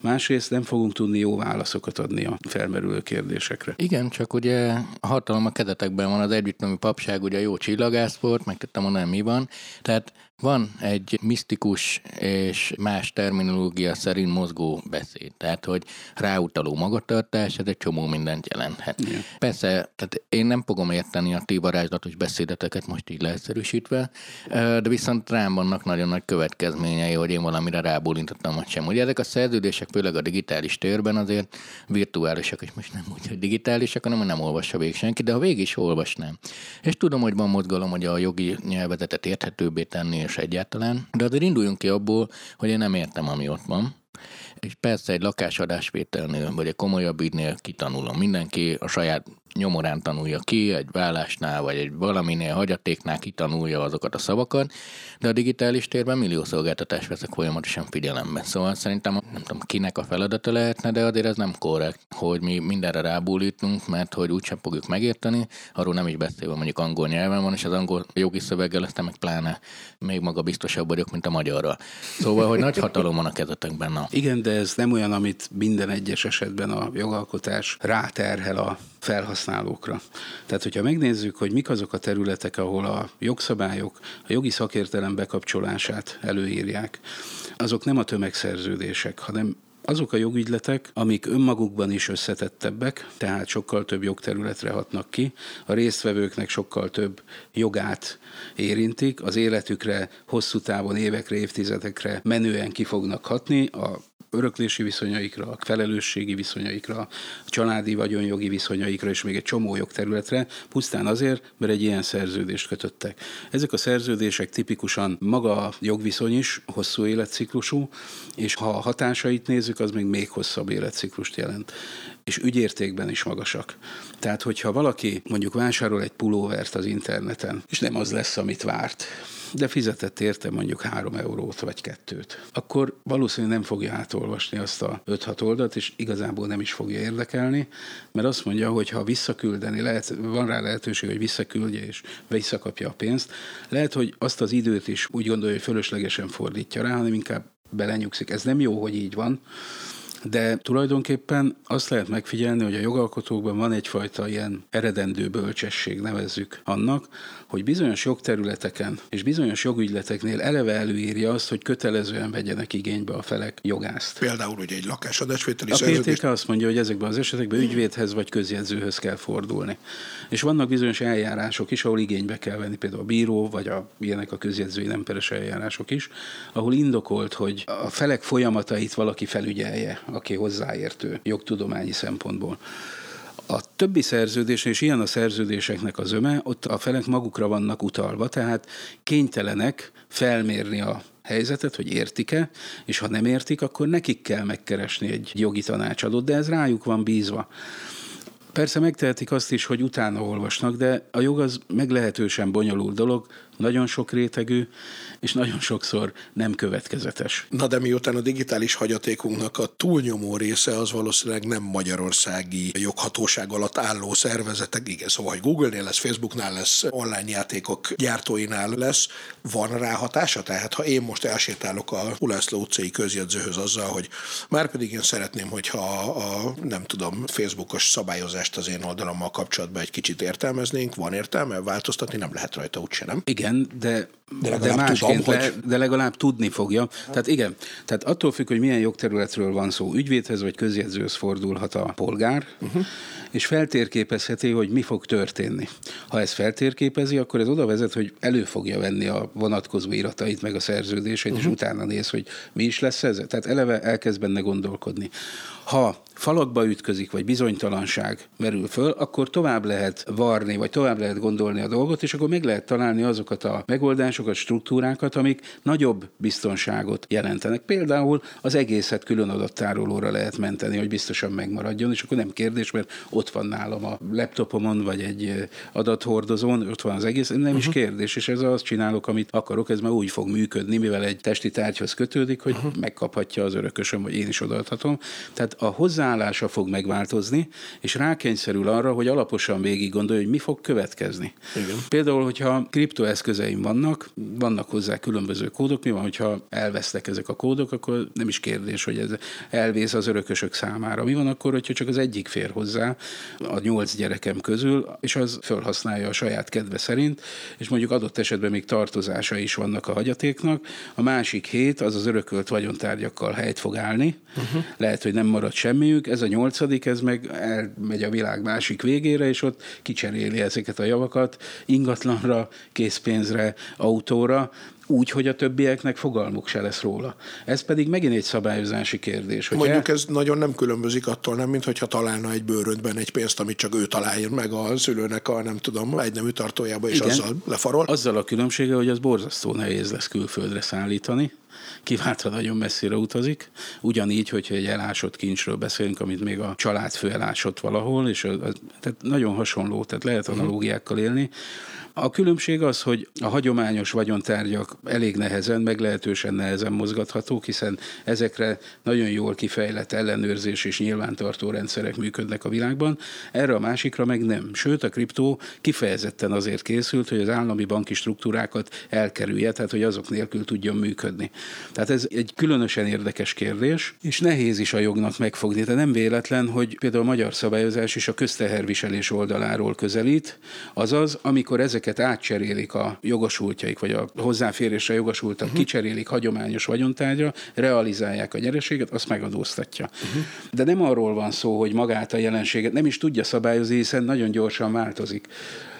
[SPEAKER 3] másrészt nem fogunk tudni jó válaszokat adni a felmerülő kérdésekre.
[SPEAKER 4] Igen, csak ugye a hatalom a kedetekben van az együttnomi papság, ugye a jó csillagászport, megtettem mondani, mi van. Tehát van egy misztikus és más terminológia szerint mozgó beszéd, tehát hogy ráutaló magatartás, ez egy csomó mindent jelenthet. Igen. Persze, tehát én nem fogom érteni a ti varázslatos beszédeteket most így leegyszerűsítve, de viszont rám vannak nagyon nagy következményei, hogy én valamire rábólintottam, vagy sem. Ugye ezek a szerződések, főleg a digitális térben azért virtuálisak, és most nem úgy, hogy digitálisak, hanem nem olvassa végig senki, de ha végig is olvasnám. És tudom, hogy van mozgalom, hogy a jogi nyelvezetet érthetőbbé tenni, és egyáltalán, de azért induljunk ki abból, hogy én nem értem, ami ott van és persze egy lakásadásvételnél, vagy egy komolyabb ügynél kitanulom. Mindenki a saját nyomorán tanulja ki, egy vállásnál, vagy egy valaminél hagyatéknál kitanulja azokat a szavakat, de a digitális térben millió szolgáltatást veszek folyamatosan figyelembe. Szóval szerintem nem tudom, kinek a feladata lehetne, de azért ez nem korrekt, hogy mi mindenre rábúlítunk, mert hogy úgysem fogjuk megérteni, arról nem is beszélve mondjuk angol nyelven van, és az angol jogi szöveggel aztán meg pláne még maga biztosabb vagyok, mint a magyarra. Szóval, hogy nagy hatalom van a kezetekben. Na.
[SPEAKER 3] Igen, de ez nem olyan, amit minden egyes esetben a jogalkotás ráterhel a felhasználókra. Tehát, hogyha megnézzük, hogy mik azok a területek, ahol a jogszabályok a jogi szakértelem bekapcsolását előírják, azok nem a tömegszerződések, hanem azok a jogügyletek, amik önmagukban is összetettebbek, tehát sokkal több jogterületre hatnak ki, a résztvevőknek sokkal több jogát érintik, az életükre hosszú távon, évekre, évtizedekre menően ki fognak hatni, a öröklési viszonyaikra, a felelősségi viszonyaikra, a családi vagyonjogi viszonyaikra, és még egy csomó jogterületre, pusztán azért, mert egy ilyen szerződést kötöttek. Ezek a szerződések tipikusan maga a jogviszony is hosszú életciklusú, és ha a hatásait nézzük, az még még hosszabb életciklust jelent és ügyértékben is magasak. Tehát, hogyha valaki mondjuk vásárol egy pulóvert az interneten, és nem az lesz, amit várt, de fizetett érte mondjuk három eurót vagy kettőt, akkor valószínűleg nem fogja átolvasni azt a 5-6 oldalt, és igazából nem is fogja érdekelni, mert azt mondja, hogy ha visszaküldeni, lehet, van rá lehetőség, hogy visszaküldje és visszakapja a pénzt, lehet, hogy azt az időt is úgy gondolja, hogy fölöslegesen fordítja rá, hanem inkább belenyugszik. Ez nem jó, hogy így van, de tulajdonképpen azt lehet megfigyelni, hogy a jogalkotókban van egyfajta ilyen eredendő bölcsesség, nevezzük annak, hogy bizonyos jogterületeken és bizonyos jogügyleteknél eleve előírja azt, hogy kötelezően vegyenek igénybe a felek jogást.
[SPEAKER 2] Például ugye egy lakásadásvételi
[SPEAKER 3] A PTK azt mondja, hogy ezekben az esetekben ügyvédhez vagy közjegyzőhöz kell fordulni. És vannak bizonyos eljárások is, ahol igénybe kell venni, például a bíró, vagy a, ilyenek a közjegyzői nem peres eljárások is, ahol indokolt, hogy a felek folyamatait valaki felügyelje, aki hozzáértő jogtudományi szempontból. A többi szerződés, és ilyen a szerződéseknek az öme, ott a felek magukra vannak utalva, tehát kénytelenek felmérni a helyzetet, hogy értik-e, és ha nem értik, akkor nekik kell megkeresni egy jogi tanácsadót, de ez rájuk van bízva. Persze megtehetik azt is, hogy utána olvasnak, de a jog az meglehetősen bonyolult dolog, nagyon sok rétegű, és nagyon sokszor nem következetes.
[SPEAKER 2] Na de miután a digitális hagyatékunknak a túlnyomó része az valószínűleg nem magyarországi joghatóság alatt álló szervezetek, igen, szóval hogy Google-nél lesz, Facebooknál lesz, online játékok gyártóinál lesz, van rá hatása? Tehát ha én most elsétálok a Ulászló utcai közjegyzőhöz azzal, hogy már pedig én szeretném, hogyha a, nem tudom, Facebookos szabályozást az én oldalammal kapcsolatban egy kicsit értelmeznénk, van értelme, változtatni nem lehet rajta úgyse, nem?
[SPEAKER 3] Igen, de,
[SPEAKER 2] De legalább
[SPEAKER 3] de másként,
[SPEAKER 2] tudom,
[SPEAKER 3] le,
[SPEAKER 2] hogy-
[SPEAKER 3] de legalább tudni fogja. Tehát igen, tehát attól függ, hogy milyen jogterületről van szó, ügyvédhez vagy közjegyzőhöz fordulhat a polgár, uh-huh. és feltérképezheti, hogy mi fog történni. Ha ez feltérképezi, akkor ez oda vezet, hogy elő fogja venni a vonatkozó iratait, meg a szerződését, uh-huh. és utána néz, hogy mi is lesz ez. Tehát eleve elkezd benne gondolkodni. Ha falakba ütközik, vagy bizonytalanság merül föl, akkor tovább lehet varni, vagy tovább lehet gondolni a dolgot, és akkor meg lehet találni azokat a megoldásokat, struktúrákat, amik nagyobb biztonságot jelentenek. Például az egészet külön adattárolóra lehet menteni, hogy biztosan megmaradjon, és akkor nem kérdés, mert ott van nálam a laptopomon, vagy egy adathordozón, ott van az egész, nem uh-huh. is kérdés, és ez azt csinálok, amit akarok, ez már úgy fog működni, mivel egy testi tárgyhoz kötődik, hogy uh-huh. megkaphatja az örökösöm, vagy én is odaadhatom. Tehát a hozzáállása fog megváltozni, és rákényszerül arra, hogy alaposan végig gondolja, hogy mi fog következni.
[SPEAKER 2] Igen.
[SPEAKER 3] Például, hogyha kriptoeszközeim vannak, vannak hozzá különböző kódok, mi van, hogyha elvesztek ezek a kódok, akkor nem is kérdés, hogy ez elvész az örökösök számára. Mi van akkor, hogyha csak az egyik fér hozzá a nyolc gyerekem közül, és az felhasználja a saját kedve szerint, és mondjuk adott esetben még tartozása is vannak a hagyatéknak, a másik hét az az örökölt vagyontárgyakkal helyt fog állni, uh-huh. lehet, hogy nem marad semmiük, ez a nyolcadik, ez meg elmegy a világ másik végére, és ott kicseréli ezeket a javakat ingatlanra, készpénzre, autóra, úgy, hogy a többieknek fogalmuk se lesz róla. Ez pedig megint egy szabályozási kérdés. Hogy
[SPEAKER 2] Mondjuk ez nagyon nem különbözik attól, nem, mint hogyha találna egy bőröntben egy pénzt, amit csak ő találjon meg a szülőnek a, nem tudom, egy nemű tartójába, és
[SPEAKER 3] Igen.
[SPEAKER 2] azzal lefarol.
[SPEAKER 3] Azzal a különbsége, hogy az borzasztó nehéz lesz külföldre szállítani, kiváltva nagyon messzire utazik. Ugyanígy, hogyha egy elásott kincsről beszélünk, amit még a családfő elásott valahol, és az, az, tehát nagyon hasonló, tehát lehet analógiákkal élni. A különbség az, hogy a hagyományos vagyontárgyak elég nehezen, meglehetősen nehezen mozgathatók, hiszen ezekre nagyon jól kifejlett ellenőrzés és nyilvántartó rendszerek működnek a világban, erre a másikra meg nem. Sőt, a kriptó kifejezetten azért készült, hogy az állami banki struktúrákat elkerülje, tehát hogy azok nélkül tudjon működni. Tehát ez egy különösen érdekes kérdés, és nehéz is a jognak megfogni. De nem véletlen, hogy például a magyar szabályozás is a közteherviselés oldaláról közelít, azaz, amikor ezeket átcserélik a jogosultjaik, vagy a hozzáférésre jogosultak, uh-huh. kicserélik hagyományos vagyontárgyra, realizálják a nyereséget, azt megadóztatja. Uh-huh. De nem arról van szó, hogy magát a jelenséget nem is tudja szabályozni, hiszen nagyon gyorsan változik.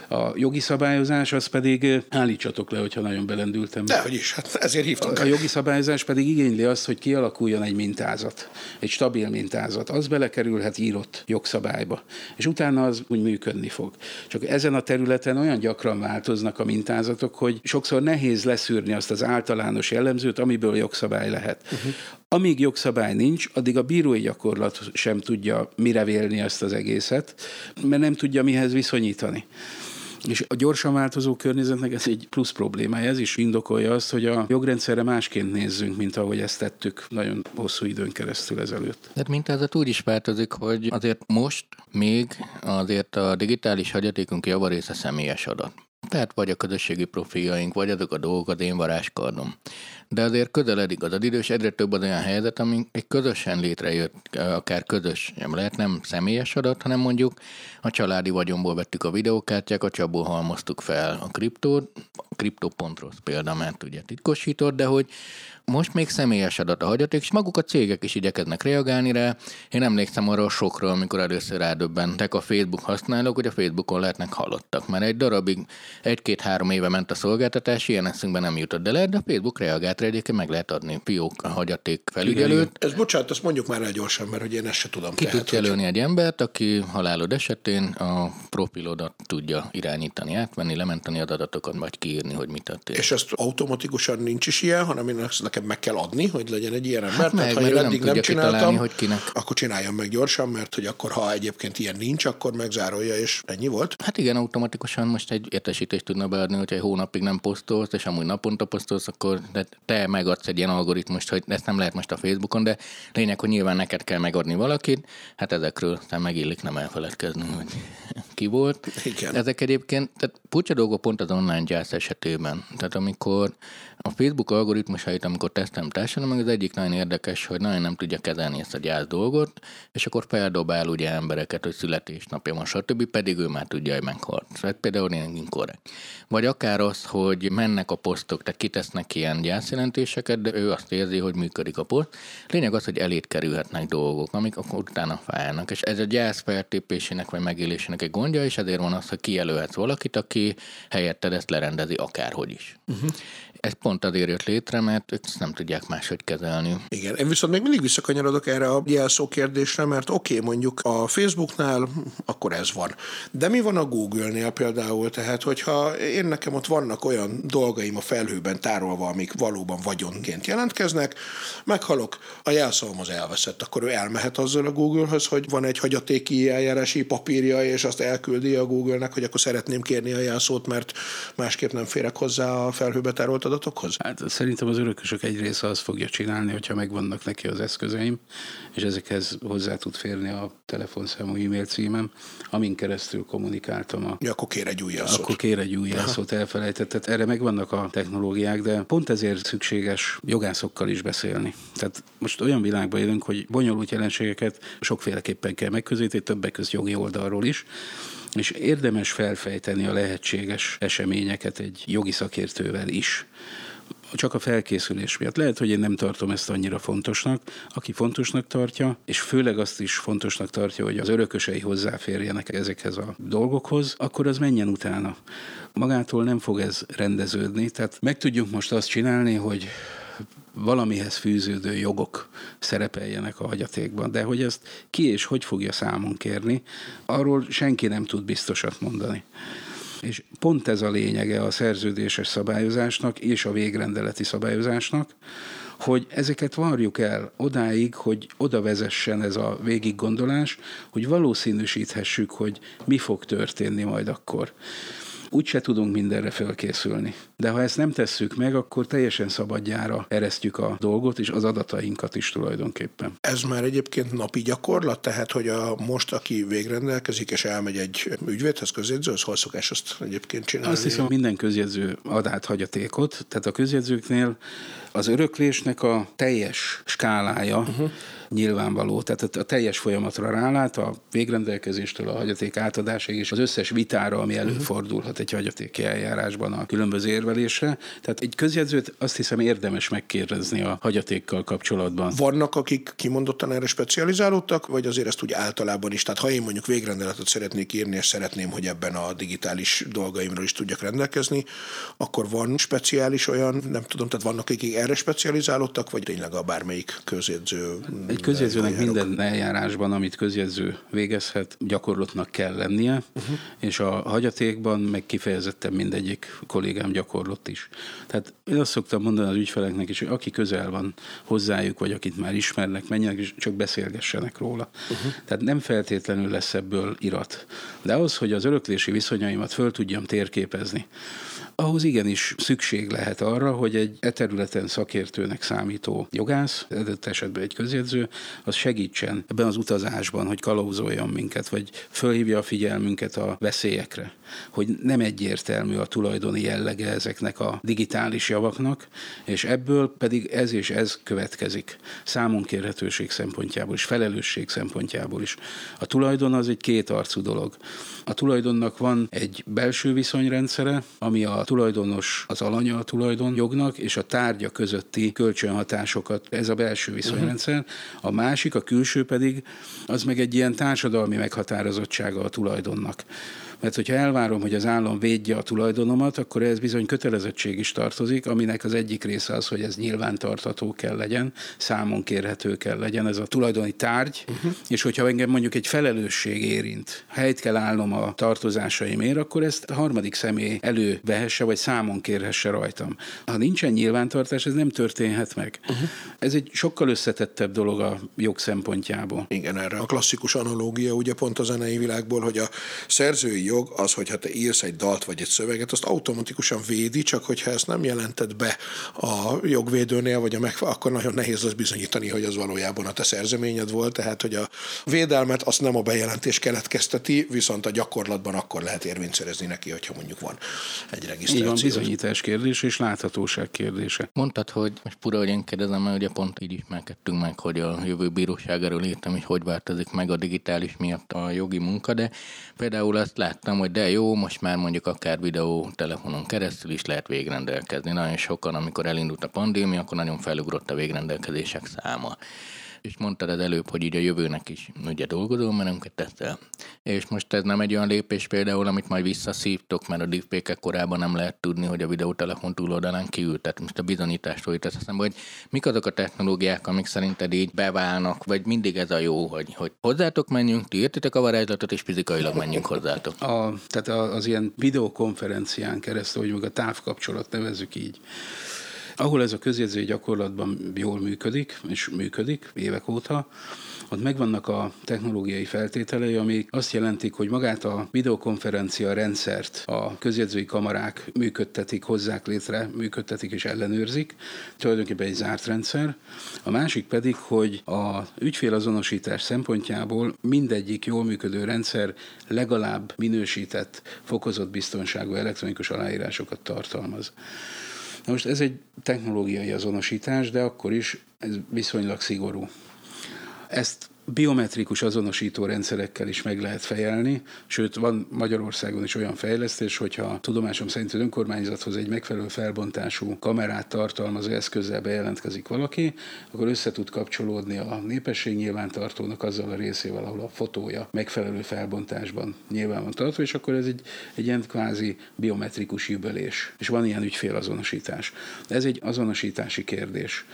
[SPEAKER 3] A jogi szabályozás az pedig, állítsatok le, hogyha nagyon belendültem.
[SPEAKER 2] Dehogy is, hát ezért hívtunk.
[SPEAKER 3] A jogi szabályozás pedig igényli azt, hogy kialakuljon egy mintázat, egy stabil mintázat. Az belekerülhet írott jogszabályba, és utána az úgy működni fog. Csak ezen a területen olyan gyakran változnak a mintázatok, hogy sokszor nehéz leszűrni azt az általános jellemzőt, amiből jogszabály lehet. Uh-huh. Amíg jogszabály nincs, addig a bírói gyakorlat sem tudja mire vélni ezt az egészet, mert nem tudja mihez viszonyítani. És a gyorsan változó környezetnek ez egy plusz problémája. Ez is indokolja azt, hogy a jogrendszerre másként nézzünk, mint ahogy ezt tettük nagyon hosszú időn keresztül ezelőtt.
[SPEAKER 4] Tehát mintázat úgy is változik, hogy azért most még azért a digitális hagyatékunk javarésze személyes adat. Tehát vagy a közösségi profiljaink, vagy azok a dolgok az én varázskardom. De azért közeledik az idő, és egyre több az olyan helyzet, ami egy közösen létrejött, akár közös, nem lehet nem személyes adat, hanem mondjuk a családi vagyomból vettük a videókártyákat, abból halmoztuk fel a kriptót, a kriptó pont rossz példa, mert ugye titkosított, de hogy most még személyes adat a hagyaték, és maguk a cégek is igyekeznek reagálni rá. Én emlékszem arra a sokról, amikor először rádöbbentek a Facebook használók, hogy a Facebookon lehetnek halottak. Mert egy darabig, egy-két-három éve ment a szolgáltatás, ilyen eszünkbe nem jutott, de lehet, de a Facebook reagált rá, egyébként meg lehet adni fiók a hagyaték felügyelőt.
[SPEAKER 2] Ez bocsánat, azt mondjuk már el gyorsan, mert hogy én ezt se tudom.
[SPEAKER 4] Ki tudsz jelölni egy embert, aki halálod esetén a profilodat tudja irányítani, átvenni, lementeni az adatokat, vagy kiírni írni, hogy mit történt.
[SPEAKER 2] És ezt automatikusan nincs is ilyen, hanem én nekem meg kell adni, hogy legyen egy ilyen ember.
[SPEAKER 4] Hát
[SPEAKER 2] Tehát,
[SPEAKER 4] meg,
[SPEAKER 2] ha
[SPEAKER 4] mert
[SPEAKER 2] én
[SPEAKER 4] nem
[SPEAKER 2] eddig nem,
[SPEAKER 4] tudja
[SPEAKER 2] csináltam,
[SPEAKER 4] kitalálni, hogy kinek.
[SPEAKER 2] akkor csináljam meg gyorsan, mert hogy akkor, ha egyébként ilyen nincs, akkor megzárolja, és ennyi volt.
[SPEAKER 4] Hát igen, automatikusan most egy értesítést tudna beadni, hogyha egy hónapig nem posztolsz, és amúgy naponta posztolsz, akkor de te megadsz egy ilyen algoritmust, hogy ezt nem lehet most a Facebookon, de lényeg, hogy nyilván neked kell megadni valakit, hát ezekről aztán megillik nem elfeledkezni, hogy ki volt.
[SPEAKER 2] Igen.
[SPEAKER 4] Ezek egyébként, tehát furcsa dolgok pont az online gyász esetében. Tehát amikor a Facebook algoritmusait, amikor tesztem társadalom, meg az egyik nagyon érdekes, hogy nagyon nem tudja kezelni ezt a gyász dolgot, és akkor feldobál ugye embereket, hogy születésnapja van, stb. pedig ő már tudja, hogy meghalt. Szóval például én inkorrekt. Vagy akár az, hogy mennek a posztok, tehát kitesznek ilyen gyászjelentéseket, de ő azt érzi, hogy működik a poszt. Lényeg az, hogy elét kerülhetnek dolgok, amik akkor utána fájnak. És ez a gyász feltépésének vagy megélésének egy gondja, és ezért van az, hogy kijelölhetsz valakit, aki helyetted ezt lerendezi akárhogy is. Uh-huh. Ez pont azért jött létre, mert ezt nem tudják máshogy kezelni.
[SPEAKER 2] Igen, én viszont még mindig visszakanyarodok erre a jelszó kérdésre, mert oké, okay, mondjuk a Facebooknál akkor ez van. De mi van a Google-nél például? Tehát, hogyha én nekem ott vannak olyan dolgaim a felhőben tárolva, amik valóban vagyonként jelentkeznek, meghalok, a jelszavom az elveszett, akkor ő elmehet azzal a Google-höz, hogy van egy hagyatéki eljárási papírja, és azt elküldi a Google-nek, hogy akkor szeretném kérni a jelszót, mert másképp nem férek hozzá a felhőbe tárolt adatokhoz?
[SPEAKER 3] Hát szerintem az örökösök egy része azt fogja csinálni, hogyha megvannak neki az eszközeim, és ezekhez hozzá tud férni a telefonszámú e-mail címem, amin keresztül kommunikáltam a
[SPEAKER 2] Ja, akkor kér egy új jelszót.
[SPEAKER 3] akkor kér egy új jelszót, elfelejtetted. Erre megvannak a technológiák, de pont ezért szükséges jogászokkal is beszélni. Tehát most olyan világban élünk, hogy bonyolult jelenségeket sokféleképpen kell megközelíteni, többek között jogi oldalról is, és érdemes felfejteni a lehetséges eseményeket egy jogi szakértővel is csak a felkészülés miatt. Lehet, hogy én nem tartom ezt annyira fontosnak. Aki fontosnak tartja, és főleg azt is fontosnak tartja, hogy az örökösei hozzáférjenek ezekhez a dolgokhoz, akkor az menjen utána. Magától nem fog ez rendeződni, tehát meg tudjuk most azt csinálni, hogy valamihez fűződő jogok szerepeljenek a hagyatékban, de hogy ezt ki és hogy fogja számon kérni, arról senki nem tud biztosat mondani. És pont ez a lényege a szerződéses szabályozásnak és a végrendeleti szabályozásnak, hogy ezeket varjuk el odáig, hogy oda vezessen ez a végiggondolás, hogy valószínűsíthessük, hogy mi fog történni majd akkor úgyse tudunk mindenre fölkészülni. De ha ezt nem tesszük meg, akkor teljesen szabadjára eresztjük a dolgot, és az adatainkat is tulajdonképpen.
[SPEAKER 2] Ez már egyébként napi gyakorlat, tehát hogy a most, aki végrendelkezik, és elmegy egy ügyvédhez, közjegyzőhöz, hol szokás azt egyébként csinálni?
[SPEAKER 3] Azt hiszem, minden közjegyző ad át hagyatékot, tehát a közjegyzőknél az öröklésnek a teljes skálája uh-huh. nyilvánvaló, tehát a teljes folyamatra rálát, a végrendelkezéstől a hagyaték átadásáig és az összes vitára, ami előfordulhat egy hagyatéki eljárásban a különböző érvelésre. Tehát egy közjegyzőt azt hiszem érdemes megkérdezni a hagyatékkal kapcsolatban.
[SPEAKER 2] Vannak, akik kimondottan erre specializálódtak, vagy azért ezt úgy általában is? Tehát ha én mondjuk végrendeletet szeretnék írni, és szeretném, hogy ebben a digitális dolgaimról is tudjak rendelkezni, akkor van speciális olyan, nem tudom, tehát vannak, akik erre specializálódtak, vagy tényleg a bármelyik közjegyző?
[SPEAKER 3] Egy közjegyzőnek minden eljárásban, amit közjegyző végezhet, gyakorlotnak kell lennie, uh-huh. és a hagyatékban meg kifejezetten mindegyik kollégám gyakorlott is. Tehát én azt szoktam mondani az ügyfeleknek is, hogy aki közel van hozzájuk, vagy akit már ismernek, menjenek, és csak beszélgessenek róla. Uh-huh. Tehát nem feltétlenül lesz ebből irat. De ahhoz, hogy az öröklési viszonyaimat föl tudjam térképezni, ahhoz igenis szükség lehet arra, hogy egy e területen szakértőnek számító jogász, adott esetben egy közjegyző, az segítsen ebben az utazásban, hogy kalauzoljon minket, vagy fölhívja a figyelmünket a veszélyekre, hogy nem egyértelmű a tulajdoni jellege ezeknek a digitális javaknak, és ebből pedig ez és ez következik. Számonkérhetőség szempontjából is, felelősség szempontjából is. A tulajdon az egy kétarcú dolog. A tulajdonnak van egy belső viszonyrendszere, ami a tulajdonos az alanya a tulajdon jognak, és a tárgya közötti kölcsönhatásokat, ez a belső viszonyrendszer. A másik, a külső pedig, az meg egy ilyen társadalmi meghatározottsága a tulajdonnak Mert hogyha elvárom, hogy az állam védje a tulajdonomat, akkor ez bizony kötelezettség is tartozik, aminek az egyik része az, hogy ez nyilvántartató kell legyen, számon kérhető kell legyen, ez a tulajdoni tárgy, uh-huh. és hogyha engem mondjuk egy felelősség érint, helyt kell állnom a tartozásaimért, akkor ezt a harmadik személy elővehesse, vagy számon kérhesse rajtam. Ha nincsen nyilvántartás, ez nem történhet meg. Uh-huh. Ez egy sokkal összetettebb dolog a jog szempontjából.
[SPEAKER 2] Igen, erre a klasszikus analógia ugye pont a zenei világból, hogy a szerzői jog az, hogyha te írsz egy dalt vagy egy szöveget, azt automatikusan védi, csak hogyha ezt nem jelented be a jogvédőnél, vagy a meg, akkor nagyon nehéz az bizonyítani, hogy az valójában a te szerzeményed volt, tehát hogy a védelmet azt nem a bejelentés keletkezteti, viszont a gyakorlatban akkor lehet érvényt szerezni neki, hogyha mondjuk van egy regisztráció.
[SPEAKER 3] Igen, bizonyítás kérdés és láthatóság kérdése.
[SPEAKER 4] Mondtad, hogy most pura, hogy én kérdezem, mert ugye pont így ismerkedtünk meg, hogy a jövő bíróságáról írtam, hogy hogy változik meg a digitális miatt a jogi munka, de például azt láttam, hogy de jó, most már mondjuk akár videó telefonon keresztül is lehet végrendelkezni. Nagyon sokan, amikor elindult a pandémia, akkor nagyon felugrott a végrendelkezések száma és mondtad az előbb, hogy így a jövőnek is ugye dolgozol, mert nem teszel. És most ez nem egy olyan lépés például, amit majd visszaszívtok, mert a deepfake korábban nem lehet tudni, hogy a videótelefon túloldalán kiült. Tehát most a bizonyítástól jut eszembe, hogy mik azok a technológiák, amik szerinted így beválnak, vagy mindig ez a jó, hogy, hogy hozzátok menjünk, ti értitek a varázslatot, és fizikailag menjünk hozzátok.
[SPEAKER 3] A, tehát az ilyen videokonferencián keresztül, hogy meg a távkapcsolat nevezzük így, ahol ez a közjegyző gyakorlatban jól működik, és működik évek óta, ott megvannak a technológiai feltételei, amik azt jelentik, hogy magát a videokonferencia rendszert a közjegyzői kamarák működtetik, hozzák létre, működtetik és ellenőrzik. Tulajdonképpen egy zárt rendszer. A másik pedig, hogy a ügyfélazonosítás szempontjából mindegyik jól működő rendszer legalább minősített, fokozott biztonságú elektronikus aláírásokat tartalmaz. Na most ez egy technológiai azonosítás, de akkor is ez viszonylag szigorú. Ezt biometrikus azonosító rendszerekkel is meg lehet fejelni, sőt van Magyarországon is olyan fejlesztés, hogyha tudomásom szerint az önkormányzathoz egy megfelelő felbontású kamerát tartalmazó eszközzel bejelentkezik valaki, akkor össze tud kapcsolódni a népesség nyilvántartónak azzal a részével, ahol a fotója megfelelő felbontásban nyilván van tartva, és akkor ez egy, egy ilyen kvázi biometrikus jübölés. És van ilyen ügyfélazonosítás. Ez egy azonosítási kérdés.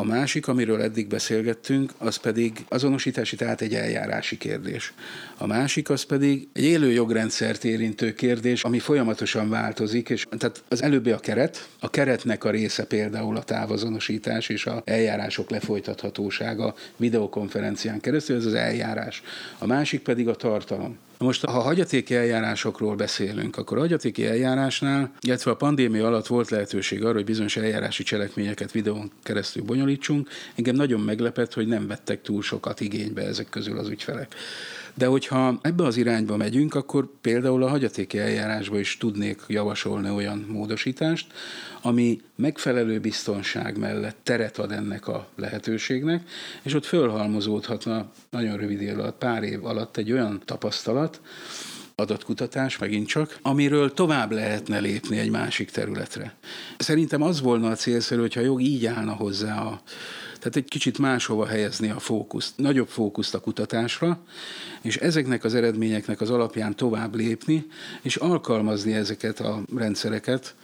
[SPEAKER 3] A másik, amiről eddig beszélgettünk, az pedig azonosítási, tehát egy eljárási kérdés. A másik az pedig egy élő jogrendszert érintő kérdés, ami folyamatosan változik, és tehát az előbbi a keret, a keretnek a része például a távazonosítás és a eljárások lefolytathatósága videokonferencián keresztül, ez az eljárás. A másik pedig a tartalom. Most, ha hagyatéki eljárásokról beszélünk, akkor a hagyatéki eljárásnál, illetve a pandémia alatt volt lehetőség arra, hogy bizonyos eljárási cselekményeket videón keresztül bonyolítsunk. Engem nagyon meglepett, hogy nem vettek túl sokat igénybe ezek közül az ügyfelek. De hogyha ebbe az irányba megyünk, akkor például a hagyatéki eljárásba is tudnék javasolni olyan módosítást, ami megfelelő biztonság mellett teret ad ennek a lehetőségnek, és ott fölhalmozódhatna nagyon rövid év alatt, pár év alatt egy olyan tapasztalat, adatkutatás megint csak, amiről tovább lehetne lépni egy másik területre. Szerintem az volna a célszerű, hogyha a jog így állna hozzá a tehát egy kicsit máshova helyezni a fókuszt, nagyobb fókuszt a kutatásra, és ezeknek az eredményeknek az alapján tovább lépni, és alkalmazni ezeket a rendszereket.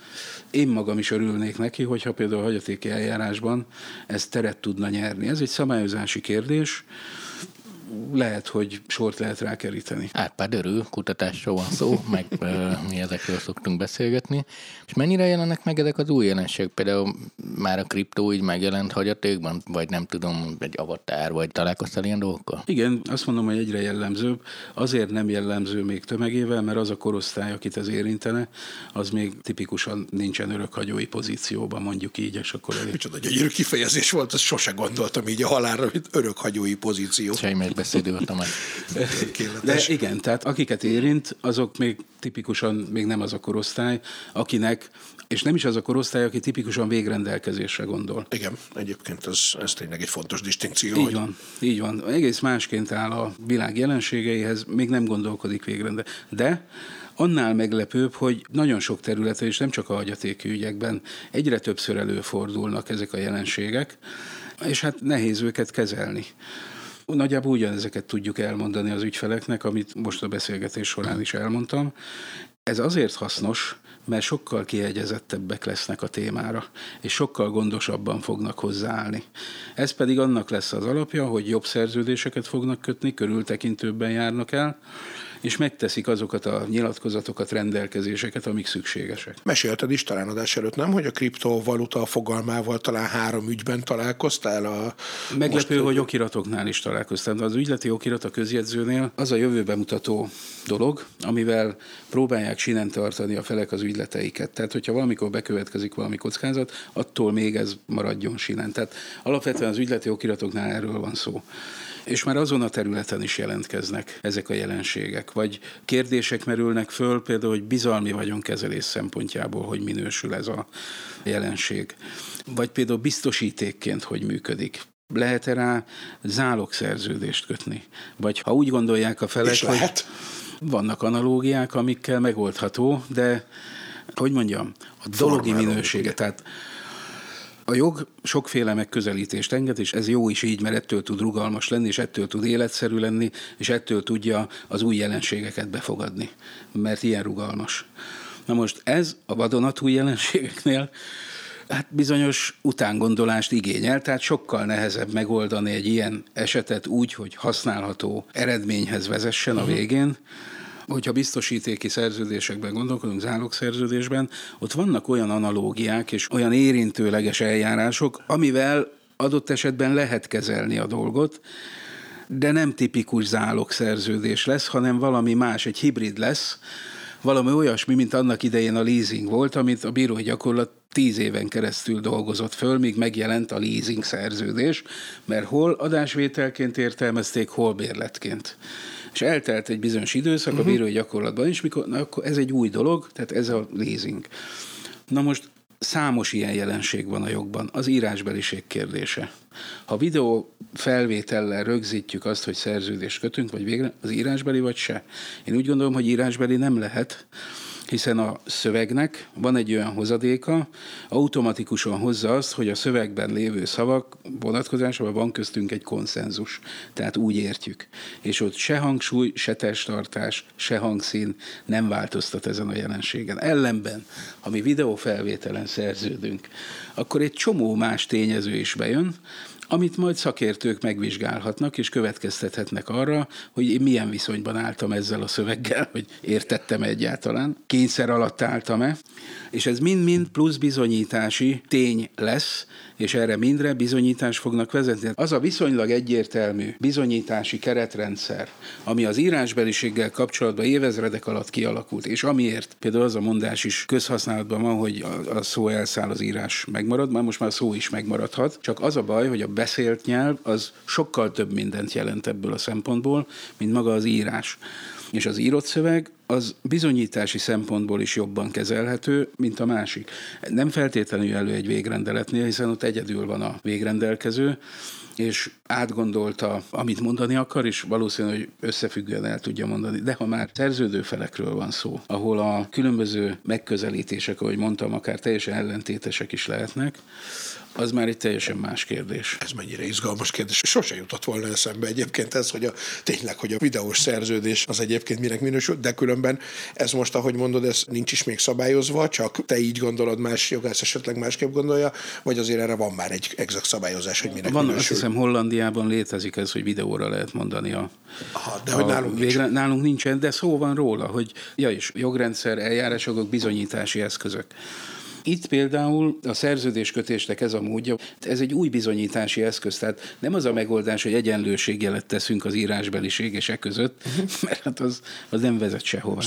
[SPEAKER 3] Én magam is örülnék neki, hogyha például a hagyatéki eljárásban ez teret tudna nyerni. Ez egy szabályozási kérdés, lehet, hogy sort lehet rákeríteni.
[SPEAKER 4] Árpád örül, kutatásról van szó, meg mi ezekről szoktunk beszélgetni. És mennyire jelennek meg ezek az új jelenségek? Például már a kriptó így megjelent hagyatékban, vagy nem tudom, egy avatár, vagy találkoztál ilyen dolgokkal?
[SPEAKER 3] Igen, azt mondom, hogy egyre jellemzőbb. Azért nem jellemző még tömegével, mert az a korosztály, akit ez érintene, az még tipikusan nincsen örökhagyói pozícióban, mondjuk így, és akkor elég.
[SPEAKER 2] Micsoda gyönyörű kifejezés volt, azt sose gondoltam így a halálra, hogy örökhagyói pozíció.
[SPEAKER 4] Semmi beszédő voltam meg.
[SPEAKER 3] De igen, tehát akiket érint, azok még tipikusan még nem az a korosztály, akinek, és nem is az a korosztály, aki tipikusan végrendelkezésre gondol.
[SPEAKER 2] Igen, egyébként ez, ez tényleg egy fontos distinkció.
[SPEAKER 3] Így
[SPEAKER 2] hogy...
[SPEAKER 3] van, így van. Egész másként áll a világ jelenségeihez, még nem gondolkodik végrende. De annál meglepőbb, hogy nagyon sok területen, és nem csak a hagyatéki ügyekben, egyre többször előfordulnak ezek a jelenségek, és hát nehéz őket kezelni. Nagyjából ugyanezeket tudjuk elmondani az ügyfeleknek, amit most a beszélgetés során is elmondtam. Ez azért hasznos, mert sokkal kiegyezettebbek lesznek a témára, és sokkal gondosabban fognak hozzáállni. Ez pedig annak lesz az alapja, hogy jobb szerződéseket fognak kötni, körültekintőbben járnak el, és megteszik azokat a nyilatkozatokat, rendelkezéseket, amik szükségesek.
[SPEAKER 2] Mesélted is talán adás előtt, nem, hogy a kriptovaluta fogalmával talán három ügyben találkoztál? A
[SPEAKER 3] Meglepő, most... hogy okiratoknál is találkoztam. Az ügyleti okirat a közjegyzőnél az a jövőbe mutató dolog, amivel próbálják sinen tartani a felek az ügyleteiket. Tehát, hogyha valamikor bekövetkezik valami kockázat, attól még ez maradjon sinen. Tehát alapvetően az ügyleti okiratoknál erről van szó és már azon a területen is jelentkeznek ezek a jelenségek. Vagy kérdések merülnek föl, például, hogy bizalmi vagyonkezelés szempontjából, hogy minősül ez a jelenség. Vagy például biztosítékként, hogy működik lehet-e rá zálogszerződést kötni? Vagy ha úgy gondolják a felek, hogy lehet. vannak analógiák, amikkel megoldható, de hogy mondjam, a dologi minősége, tehát a jog sokféle megközelítést enged, és ez jó is így, mert ettől tud rugalmas lenni, és ettől tud életszerű lenni, és ettől tudja az új jelenségeket befogadni, mert ilyen rugalmas. Na most ez a vadonatúj jelenségeknél hát bizonyos utángondolást igényel, tehát sokkal nehezebb megoldani egy ilyen esetet úgy, hogy használható eredményhez vezessen a mhm. végén, hogyha biztosítéki szerződésekben gondolkodunk, zálogszerződésben, ott vannak olyan analógiák és olyan érintőleges eljárások, amivel adott esetben lehet kezelni a dolgot, de nem tipikus zálogszerződés lesz, hanem valami más, egy hibrid lesz, valami olyasmi, mint annak idején a leasing volt, amit a bírói gyakorlat tíz éven keresztül dolgozott föl, míg megjelent a leasing szerződés, mert hol adásvételként értelmezték, hol bérletként és eltelt egy bizonyos időszak uh-huh. a mhm. bírói gyakorlatban is, mikor na, akkor ez egy új dolog, tehát ez a leasing. Na most számos ilyen jelenség van a jogban. Az írásbeliség kérdése. Ha videó felvétellel rögzítjük azt, hogy szerződést kötünk, vagy végre, az írásbeli vagy se. Én úgy gondolom, hogy írásbeli nem lehet, hiszen a szövegnek van egy olyan hozadéka, automatikusan hozza azt, hogy a szövegben lévő szavak vonatkozásában van köztünk egy konszenzus. Tehát úgy értjük. És ott se hangsúly, se testtartás, se hangszín nem változtat ezen a jelenségen. Ellenben, ha mi videófelvételen szerződünk, akkor egy csomó más tényező is bejön, amit majd szakértők megvizsgálhatnak, és következtethetnek arra, hogy én milyen viszonyban álltam ezzel a szöveggel, hogy értettem egyáltalán, kényszer alatt álltam-e, és ez mind-mind plusz bizonyítási tény lesz, és erre mindre bizonyítás fognak vezetni. Az a viszonylag egyértelmű bizonyítási keretrendszer, ami az írásbeliséggel kapcsolatban évezredek alatt kialakult, és amiért például az a mondás is közhasználatban van, hogy a, a szó elszáll, az írás megmarad, már most már a szó is megmaradhat, csak az a baj, hogy a beszélt nyelv az sokkal több mindent jelent ebből a szempontból, mint maga az írás. És az írott szöveg az bizonyítási szempontból is jobban kezelhető, mint a másik. Nem feltétlenül elő egy végrendeletnél, hiszen ott egyedül van a végrendelkező, és átgondolta, amit mondani akar, és valószínű, hogy összefüggően el tudja mondani. De ha már szerződő felekről van szó, ahol a különböző megközelítések, ahogy mondtam, akár teljesen ellentétesek is lehetnek, az már egy teljesen más kérdés.
[SPEAKER 2] Ez mennyire izgalmas kérdés. Sose jutott volna eszembe egyébként ez, hogy a, tényleg, hogy a videós szerződés az egyébként minek minősül, de különben ez most, ahogy mondod, ez nincs is még szabályozva, csak te így gondolod, más jogász esetleg másképp gondolja, vagy azért erre van már egy exakt szabályozás, hogy minek
[SPEAKER 3] van,
[SPEAKER 2] minősül.
[SPEAKER 3] Azt hiszem Hollandiában létezik ez, hogy videóra lehet mondani a,
[SPEAKER 2] Aha, de a, hogy nálunk
[SPEAKER 3] végre, nincs. Nálunk nincsen, de szó van róla, hogy ja is, jogrendszer, eljárások, bizonyítási eszközök. Itt például a szerződéskötésnek ez a módja, ez egy új bizonyítási eszköz, tehát nem az a megoldás, hogy egyenlőségjelet teszünk az írásbeliség és e között, mert hát az, az nem vezet sehová.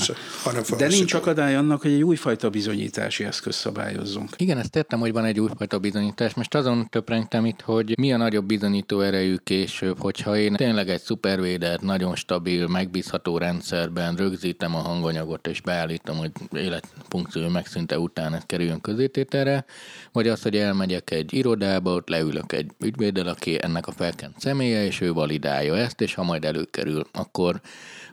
[SPEAKER 3] De nincs akadály annak, hogy egy újfajta bizonyítási eszköz szabályozzunk.
[SPEAKER 4] Igen, ezt értem, hogy van egy újfajta bizonyítás. Most azon töprengtem itt, hogy mi a nagyobb bizonyító erejű később, hogyha én tényleg egy szupervédert, nagyon stabil, megbízható rendszerben rögzítem a hanganyagot és beállítom, hogy életfunkció megszűnte után ez kerüljön közétételre, vagy az, hogy elmegyek egy irodába, ott leülök egy ügyvéddel, aki ennek a felkent személye, és ő validálja ezt, és ha majd előkerül, akkor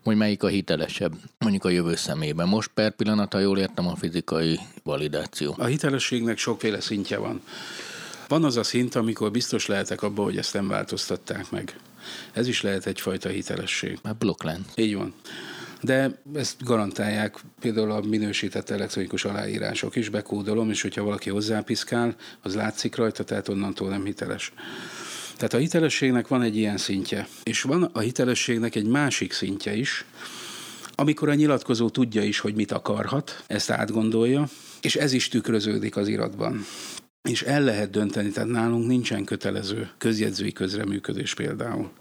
[SPEAKER 4] hogy melyik a hitelesebb, mondjuk a jövő szemében. Most per pillanat, ha jól értem, a fizikai validáció.
[SPEAKER 3] A hitelességnek sokféle szintje van. Van az a szint, amikor biztos lehetek abban, hogy ezt nem változtatták meg. Ez is lehet egyfajta hitelesség.
[SPEAKER 4] A blokklánc.
[SPEAKER 3] Így van. De ezt garantálják például a minősített elektronikus aláírások is, bekódolom, és hogyha valaki hozzápiszkál, az látszik rajta, tehát onnantól nem hiteles. Tehát a hitelességnek van egy ilyen szintje, és van a hitelességnek egy másik szintje is, amikor a nyilatkozó tudja is, hogy mit akarhat, ezt átgondolja, és ez is tükröződik az iratban. És el lehet dönteni, tehát nálunk nincsen kötelező közjegyzői közreműködés például.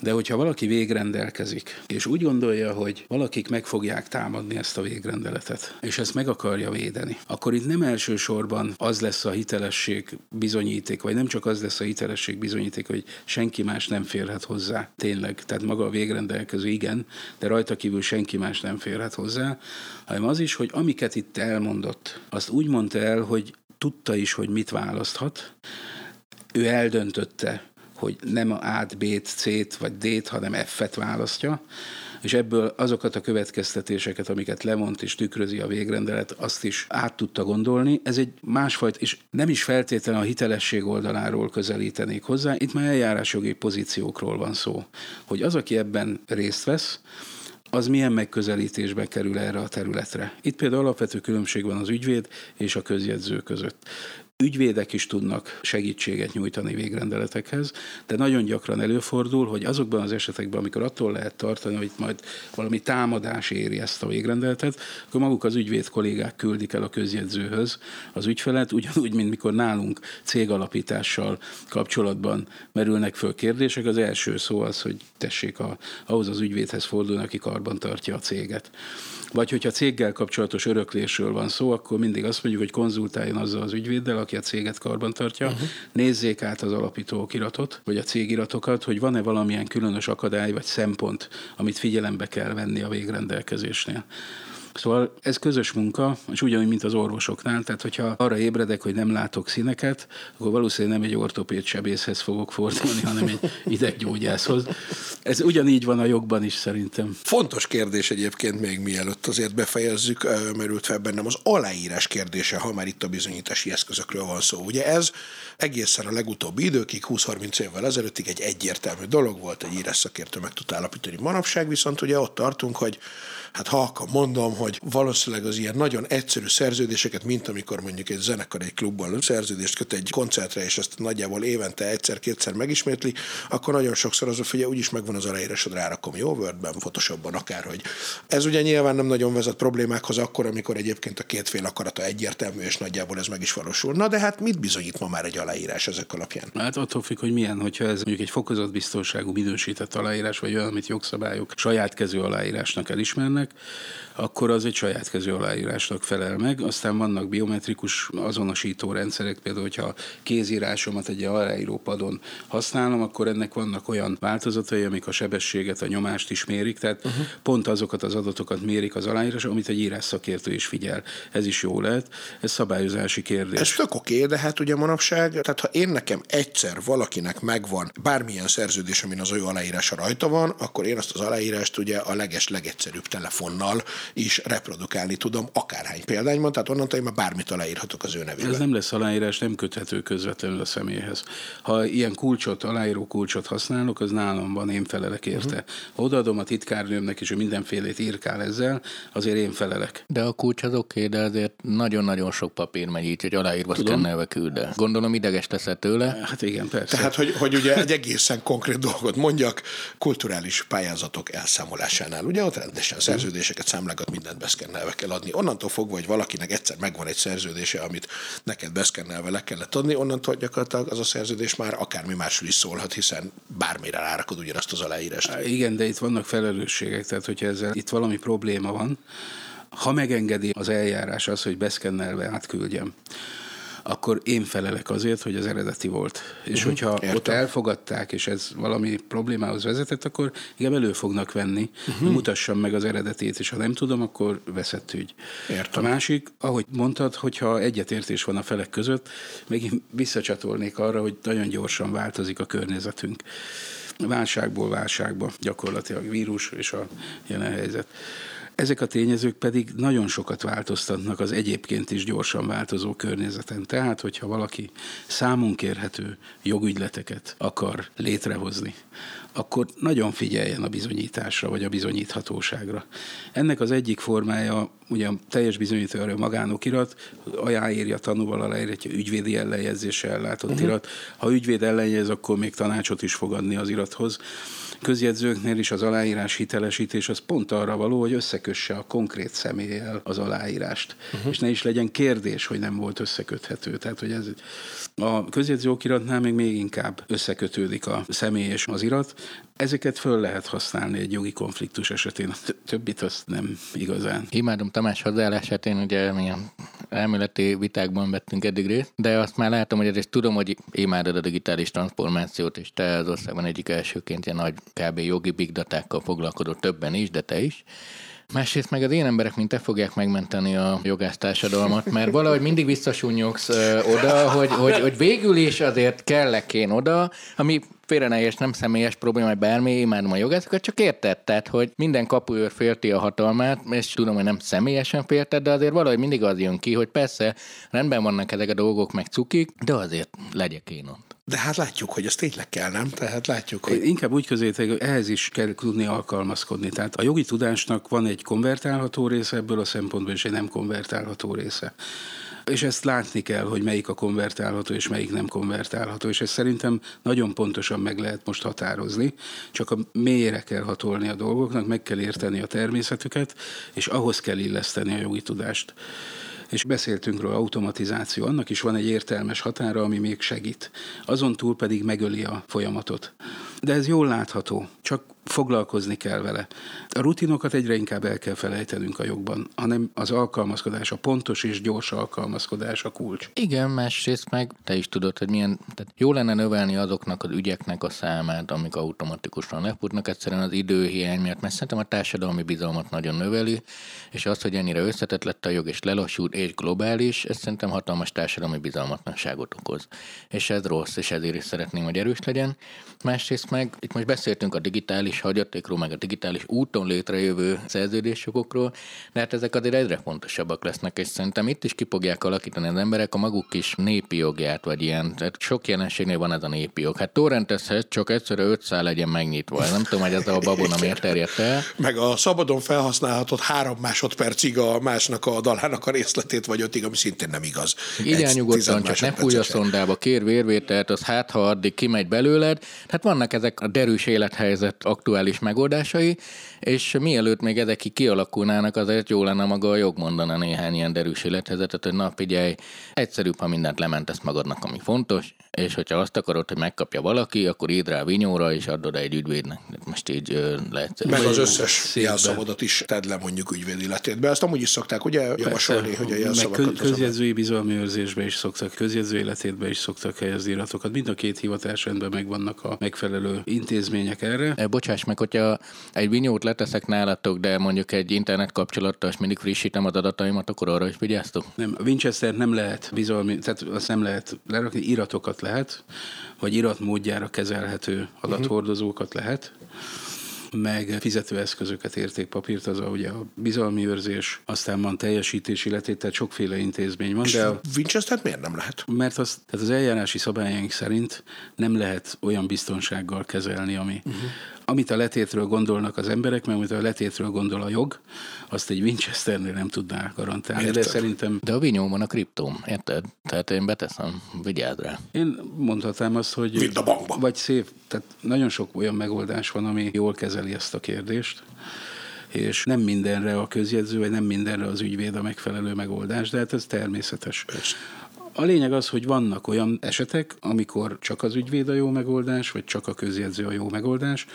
[SPEAKER 3] De hogyha valaki végrendelkezik, és úgy gondolja, hogy valakik meg fogják támadni ezt a végrendeletet, és ezt meg akarja védeni, akkor itt nem elsősorban az lesz a hitelesség bizonyíték, vagy nem csak az lesz a hitelesség bizonyíték, hogy senki más nem férhet hozzá. Tényleg, tehát maga a végrendelkező igen, de rajta kívül senki más nem férhet hozzá, hanem az is, hogy amiket itt elmondott, azt úgy mondta el, hogy tudta is, hogy mit választhat, ő eldöntötte, hogy nem a A-t, B-t, C-t vagy D-t, hanem F-et választja, és ebből azokat a következtetéseket, amiket lemont és tükrözi a végrendelet, azt is át tudta gondolni. Ez egy másfajta, és nem is feltétlenül a hitelesség oldaláról közelítenék hozzá, itt már eljárásjogi pozíciókról van szó, hogy az, aki ebben részt vesz, az milyen megközelítésbe kerül erre a területre. Itt például alapvető különbség van az ügyvéd és a közjegyző között. Ügyvédek is tudnak segítséget nyújtani végrendeletekhez, de nagyon gyakran előfordul, hogy azokban az esetekben, amikor attól lehet tartani, hogy majd valami támadás éri ezt a végrendeletet, akkor maguk az ügyvéd kollégák küldik el a közjegyzőhöz az ügyfelet, ugyanúgy, mint mikor nálunk cégalapítással kapcsolatban merülnek föl kérdések. Az első szó az, hogy tessék a, ahhoz az ügyvédhez fordulni, aki karban tartja a céget. Vagy hogyha céggel kapcsolatos öröklésről van szó, akkor mindig azt mondjuk, hogy konzultáljon azzal az ügyvéddel, aki a céget karban tartja, uh-huh. nézzék át az alapító okiratot, vagy a cégiratokat, hogy van-e valamilyen különös akadály vagy szempont, amit figyelembe kell venni a végrendelkezésnél. Szóval ez közös munka, és ugyanúgy, mint az orvosoknál, tehát hogyha arra ébredek, hogy nem látok színeket, akkor valószínűleg nem egy ortopéd sebészhez fogok fordulni, hanem egy ideggyógyászhoz. Ez ugyanígy van a jogban is szerintem.
[SPEAKER 2] Fontos kérdés egyébként még mielőtt azért befejezzük, merült fel bennem az aláírás kérdése, ha már itt a bizonyítási eszközökről van szó. Ugye ez egészen a legutóbbi időkig, 20-30 évvel ezelőttig egy egyértelmű dolog volt, egy írás szakértő meg tud állapítani. Manapság viszont ugye ott tartunk, hogy hát ha mondom, hogy valószínűleg az ilyen nagyon egyszerű szerződéseket, mint amikor mondjuk egy zenekar egy klubban szerződést köt egy koncertre, és ezt nagyjából évente egyszer-kétszer megismétli, akkor nagyon sokszor az, hogy úgyis megvan az aláírásod, rárakom jó Wordben, Photoshopban, akárhogy. Ez ugye nyilván nem nagyon vezet problémákhoz akkor, amikor egyébként a két fél akarata egyértelmű, és nagyjából ez meg is valósul. Na de hát mit bizonyít ma már egy aláírás ezek alapján?
[SPEAKER 3] Hát attól függ, hogy milyen, hogyha ez mondjuk egy fokozott biztonságú minősített aláírás, vagy olyan, amit jogszabályok saját kezű aláírásnak elismernek, akkor az egy saját kezű aláírásnak felel meg. Aztán vannak biometrikus azonosító rendszerek, például, hogyha kézírásomat egy aláíró padon használom, akkor ennek vannak olyan változatai, amik a sebességet, a nyomást is mérik, tehát uh-huh. pont azokat az adatokat mérik az aláírás, amit egy írás szakértő is figyel. Ez is jó lehet, ez szabályozási kérdés.
[SPEAKER 2] Ez tök oké, de hát ugye manapság, tehát ha én nekem egyszer valakinek megvan bármilyen szerződés, amin az ő aláírása rajta van, akkor én azt az aláírást ugye a leges, legegyszerűbb telefonnal is reprodukálni tudom akárhány példányban, tehát onnantól én már bármit aláírhatok az ő nevével.
[SPEAKER 3] Ez nem lesz aláírás, nem köthető közvetlenül a személyhez. Ha ilyen kulcsot, aláíró kulcsot használok, az nálam van, én felelek érte. Uh-huh. Odaadom a titkárnőmnek, és ő mindenfélét írkál ezzel, azért én felelek.
[SPEAKER 4] De a kulcs az oké, de azért nagyon-nagyon sok papír megy így, hogy aláírva szkennelve küld el. Gondolom ideges teszed tőle.
[SPEAKER 3] Hát igen, persze.
[SPEAKER 2] Tehát, hogy, hogy ugye egy egészen konkrét dolgot mondjak, kulturális pályázatok elszámolásánál, ugye ott rendesen szerződéseket, számlákat, mindent beszkennelve kell adni. Onnantól fogva, hogy valakinek egyszer megvan egy szerződése, amit neked beszkennelve le kellett adni, onnantól gyakorlatilag az a szerződés már akármi másról is szólhat, hiszen bármire rárakod ugyanazt az aláírást.
[SPEAKER 3] Igen, de itt vannak felelősségek, tehát hogyha ezzel itt valami probléma van, ha megengedi az eljárás az, hogy beszkennelve átküldjem, akkor én felelek azért, hogy az eredeti volt. És uh-huh, hogyha értem. ott elfogadták, és ez valami problémához vezetett, akkor igen, elő fognak venni, uh-huh. mutassam meg az eredetét, és ha nem tudom, akkor veszett ügy. Értem. A másik, ahogy mondtad, hogyha egyetértés van a felek között, megint visszacsatolnék arra, hogy nagyon gyorsan változik a környezetünk. Válságból válságba gyakorlatilag vírus és a jelen helyzet. Ezek a tényezők pedig nagyon sokat változtatnak az egyébként is gyorsan változó környezeten. Tehát, hogyha valaki számunk érhető jogügyleteket akar létrehozni, akkor nagyon figyeljen a bizonyításra, vagy a bizonyíthatóságra. Ennek az egyik formája, ugye a teljes bizonyító a magánokirat, ajáírja tanúval aláírja, ügyvédi ellenjegyzéssel ellátott uh-huh. irat. Ha ügyvéd ellenjez, akkor még tanácsot is fog adni az irathoz közjegyzőknél is az aláírás hitelesítés az pont arra való, hogy összekösse a konkrét személlyel az aláírást. Uh-huh. És ne is legyen kérdés, hogy nem volt összeköthető. Tehát, hogy ez a közjegyző okiratnál még, még inkább összekötődik a személy és az irat. Ezeket föl lehet használni egy jogi konfliktus esetén, a többit azt nem igazán.
[SPEAKER 4] Imádom Tamás hozzáállását, én ugye milyen elméleti vitákban vettünk eddig részt, de azt már látom, hogy ezt tudom, hogy imádod a digitális transformációt, és te az országban egyik elsőként ilyen nagy kb. jogi big datákkal foglalkozó többen is, de te is. Másrészt meg az én emberek, mint te fogják megmenteni a jogásztársadalmat, mert valahogy mindig visszasúnyogsz oda, hogy, hogy, hogy végül is azért kellek én oda, ami félre ne nem személyes probléma, vagy bármi, imádom a jogászokat, csak érted, tehát, hogy minden kapuőr félti a hatalmát, és tudom, hogy nem személyesen félted, de azért valahogy mindig az jön ki, hogy persze rendben vannak ezek a dolgok, meg cukik, de azért legyek én ott.
[SPEAKER 2] De hát látjuk, hogy ez tényleg kell, nem? Tehát látjuk, hogy...
[SPEAKER 3] Inkább úgy közétek, hogy ehhez is kell tudni alkalmazkodni. Tehát a jogi tudásnak van egy konvertálható része ebből a szempontból, és egy nem konvertálható része. És ezt látni kell, hogy melyik a konvertálható és melyik nem konvertálható, és ezt szerintem nagyon pontosan meg lehet most határozni, csak a mélyre kell hatolni a dolgoknak, meg kell érteni a természetüket, és ahhoz kell illeszteni a jogi tudást és beszéltünk róla, automatizáció, annak is van egy értelmes határa, ami még segít. Azon túl pedig megöli a folyamatot. De ez jól látható, csak foglalkozni kell vele. A rutinokat egyre inkább el kell felejtenünk a jogban, hanem az alkalmazkodás, a pontos és gyors alkalmazkodás a kulcs.
[SPEAKER 4] Igen, másrészt meg te is tudod, hogy milyen, tehát jó lenne növelni azoknak az ügyeknek a számát, amik automatikusan lefutnak, egyszerűen az időhiány miatt, mert szerintem a társadalmi bizalmat nagyon növeli, és az, hogy ennyire összetett lett a jog, és lelassult, és globális, ez szerintem hatalmas társadalmi bizalmatlanságot okoz. És ez rossz, és ezért is szeretném, hogy erős legyen. Másrészt meg, itt most beszéltünk a digitális hagyatékról, meg a digitális úton létrejövő szerződésjogokról, de hát ezek azért egyre fontosabbak lesznek, és szerintem itt is ki fogják alakítani az emberek a maguk kis népi jogját, vagy ilyen. Tehát sok jelenségnél van ez a népi jog. Hát torrentezhet, csak egyszerű 500 legyen megnyitva. Nem tudom, hogy ez a babona miért terjedt el.
[SPEAKER 2] Meg a szabadon felhasználhatott három másodpercig a másnak a dalának a részletét vagy ötig, ami szintén nem igaz.
[SPEAKER 4] Igen, nyugodtan, csak ne fújj a szondába, kér vérvételt, az hát, ha addig kimegy belőled. Tehát vannak ezek a derűs élethelyzet aktuális megoldásai, és mielőtt még ezek kialakulnának, azért jó lenne maga a jog mondana néhány ilyen derűs élethelyzetet, hogy na figyelj, egyszerűbb, ha mindent lementesz magadnak, ami fontos, és hogyha azt akarod, hogy megkapja valaki, akkor írd rá vinyóra, és adod egy ügyvédnek. Most így lehet.
[SPEAKER 2] Meg az összes jelszavadat is tedd le mondjuk ügyvéd életétbe. Ezt amúgy is szokták ugye javasolni, hogy a jelszavakat... Meg
[SPEAKER 3] közjegyzői bizalmi őrzésbe is szoktak, közjegyző életétbe is szoktak helyezni iratokat. Mind a két hivatásrendben megvannak a megfelelő intézmények erre.
[SPEAKER 4] E, bocsáss meg, hogyha egy vinyót leteszek nálatok, de mondjuk egy internet kapcsolattal, és mindig frissítem az adataimat, akkor arra is vigyáztok?
[SPEAKER 3] Nem, a Winchester nem lehet bizalmi, tehát azt nem lehet lerakni, iratokat lehet, vagy iratmódjára kezelhető adathordozókat lehet, meg fizetőeszközöket, értékpapírt, az a, ugye a bizalmi őrzés, aztán van teljesítési letét, tehát sokféle intézmény van.
[SPEAKER 2] De a Winchester miért nem lehet?
[SPEAKER 3] Mert az, tehát az eljárási szabályaink szerint nem lehet olyan biztonsággal kezelni, ami, uh-huh amit a letétről gondolnak az emberek, mert amit a letétről gondol a jog, azt egy Winchesternél nem tudná garantálni. Érted. De szerintem...
[SPEAKER 4] De a vinyóban a kriptóm, érted? Tehát én beteszem, vigyázz rá.
[SPEAKER 3] Én mondhatnám azt, hogy...
[SPEAKER 2] Mind a bankba.
[SPEAKER 3] Vagy szép, tehát nagyon sok olyan megoldás van, ami jól kezeli ezt a kérdést és nem mindenre a közjegyző, vagy nem mindenre az ügyvéd a megfelelő megoldás, de hát ez természetes. Persze. A lényeg az, hogy vannak olyan esetek, amikor csak az ügyvéd a jó megoldás, vagy csak a közjegyző a jó megoldás,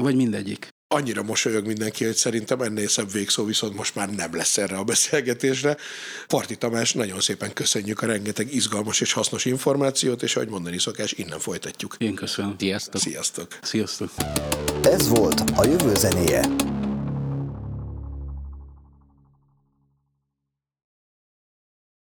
[SPEAKER 3] vagy mindegyik.
[SPEAKER 2] Annyira mosolyog mindenki, hogy szerintem ennél szebb végszó viszont most már nem lesz erre a beszélgetésre. Parti Tamás, nagyon szépen köszönjük a rengeteg izgalmas és hasznos információt, és ahogy mondani szokás, innen folytatjuk.
[SPEAKER 3] Én köszönöm.
[SPEAKER 4] Sziasztok.
[SPEAKER 2] Sziasztok.
[SPEAKER 3] Sziasztok.
[SPEAKER 1] Ez volt a jövő zenéje.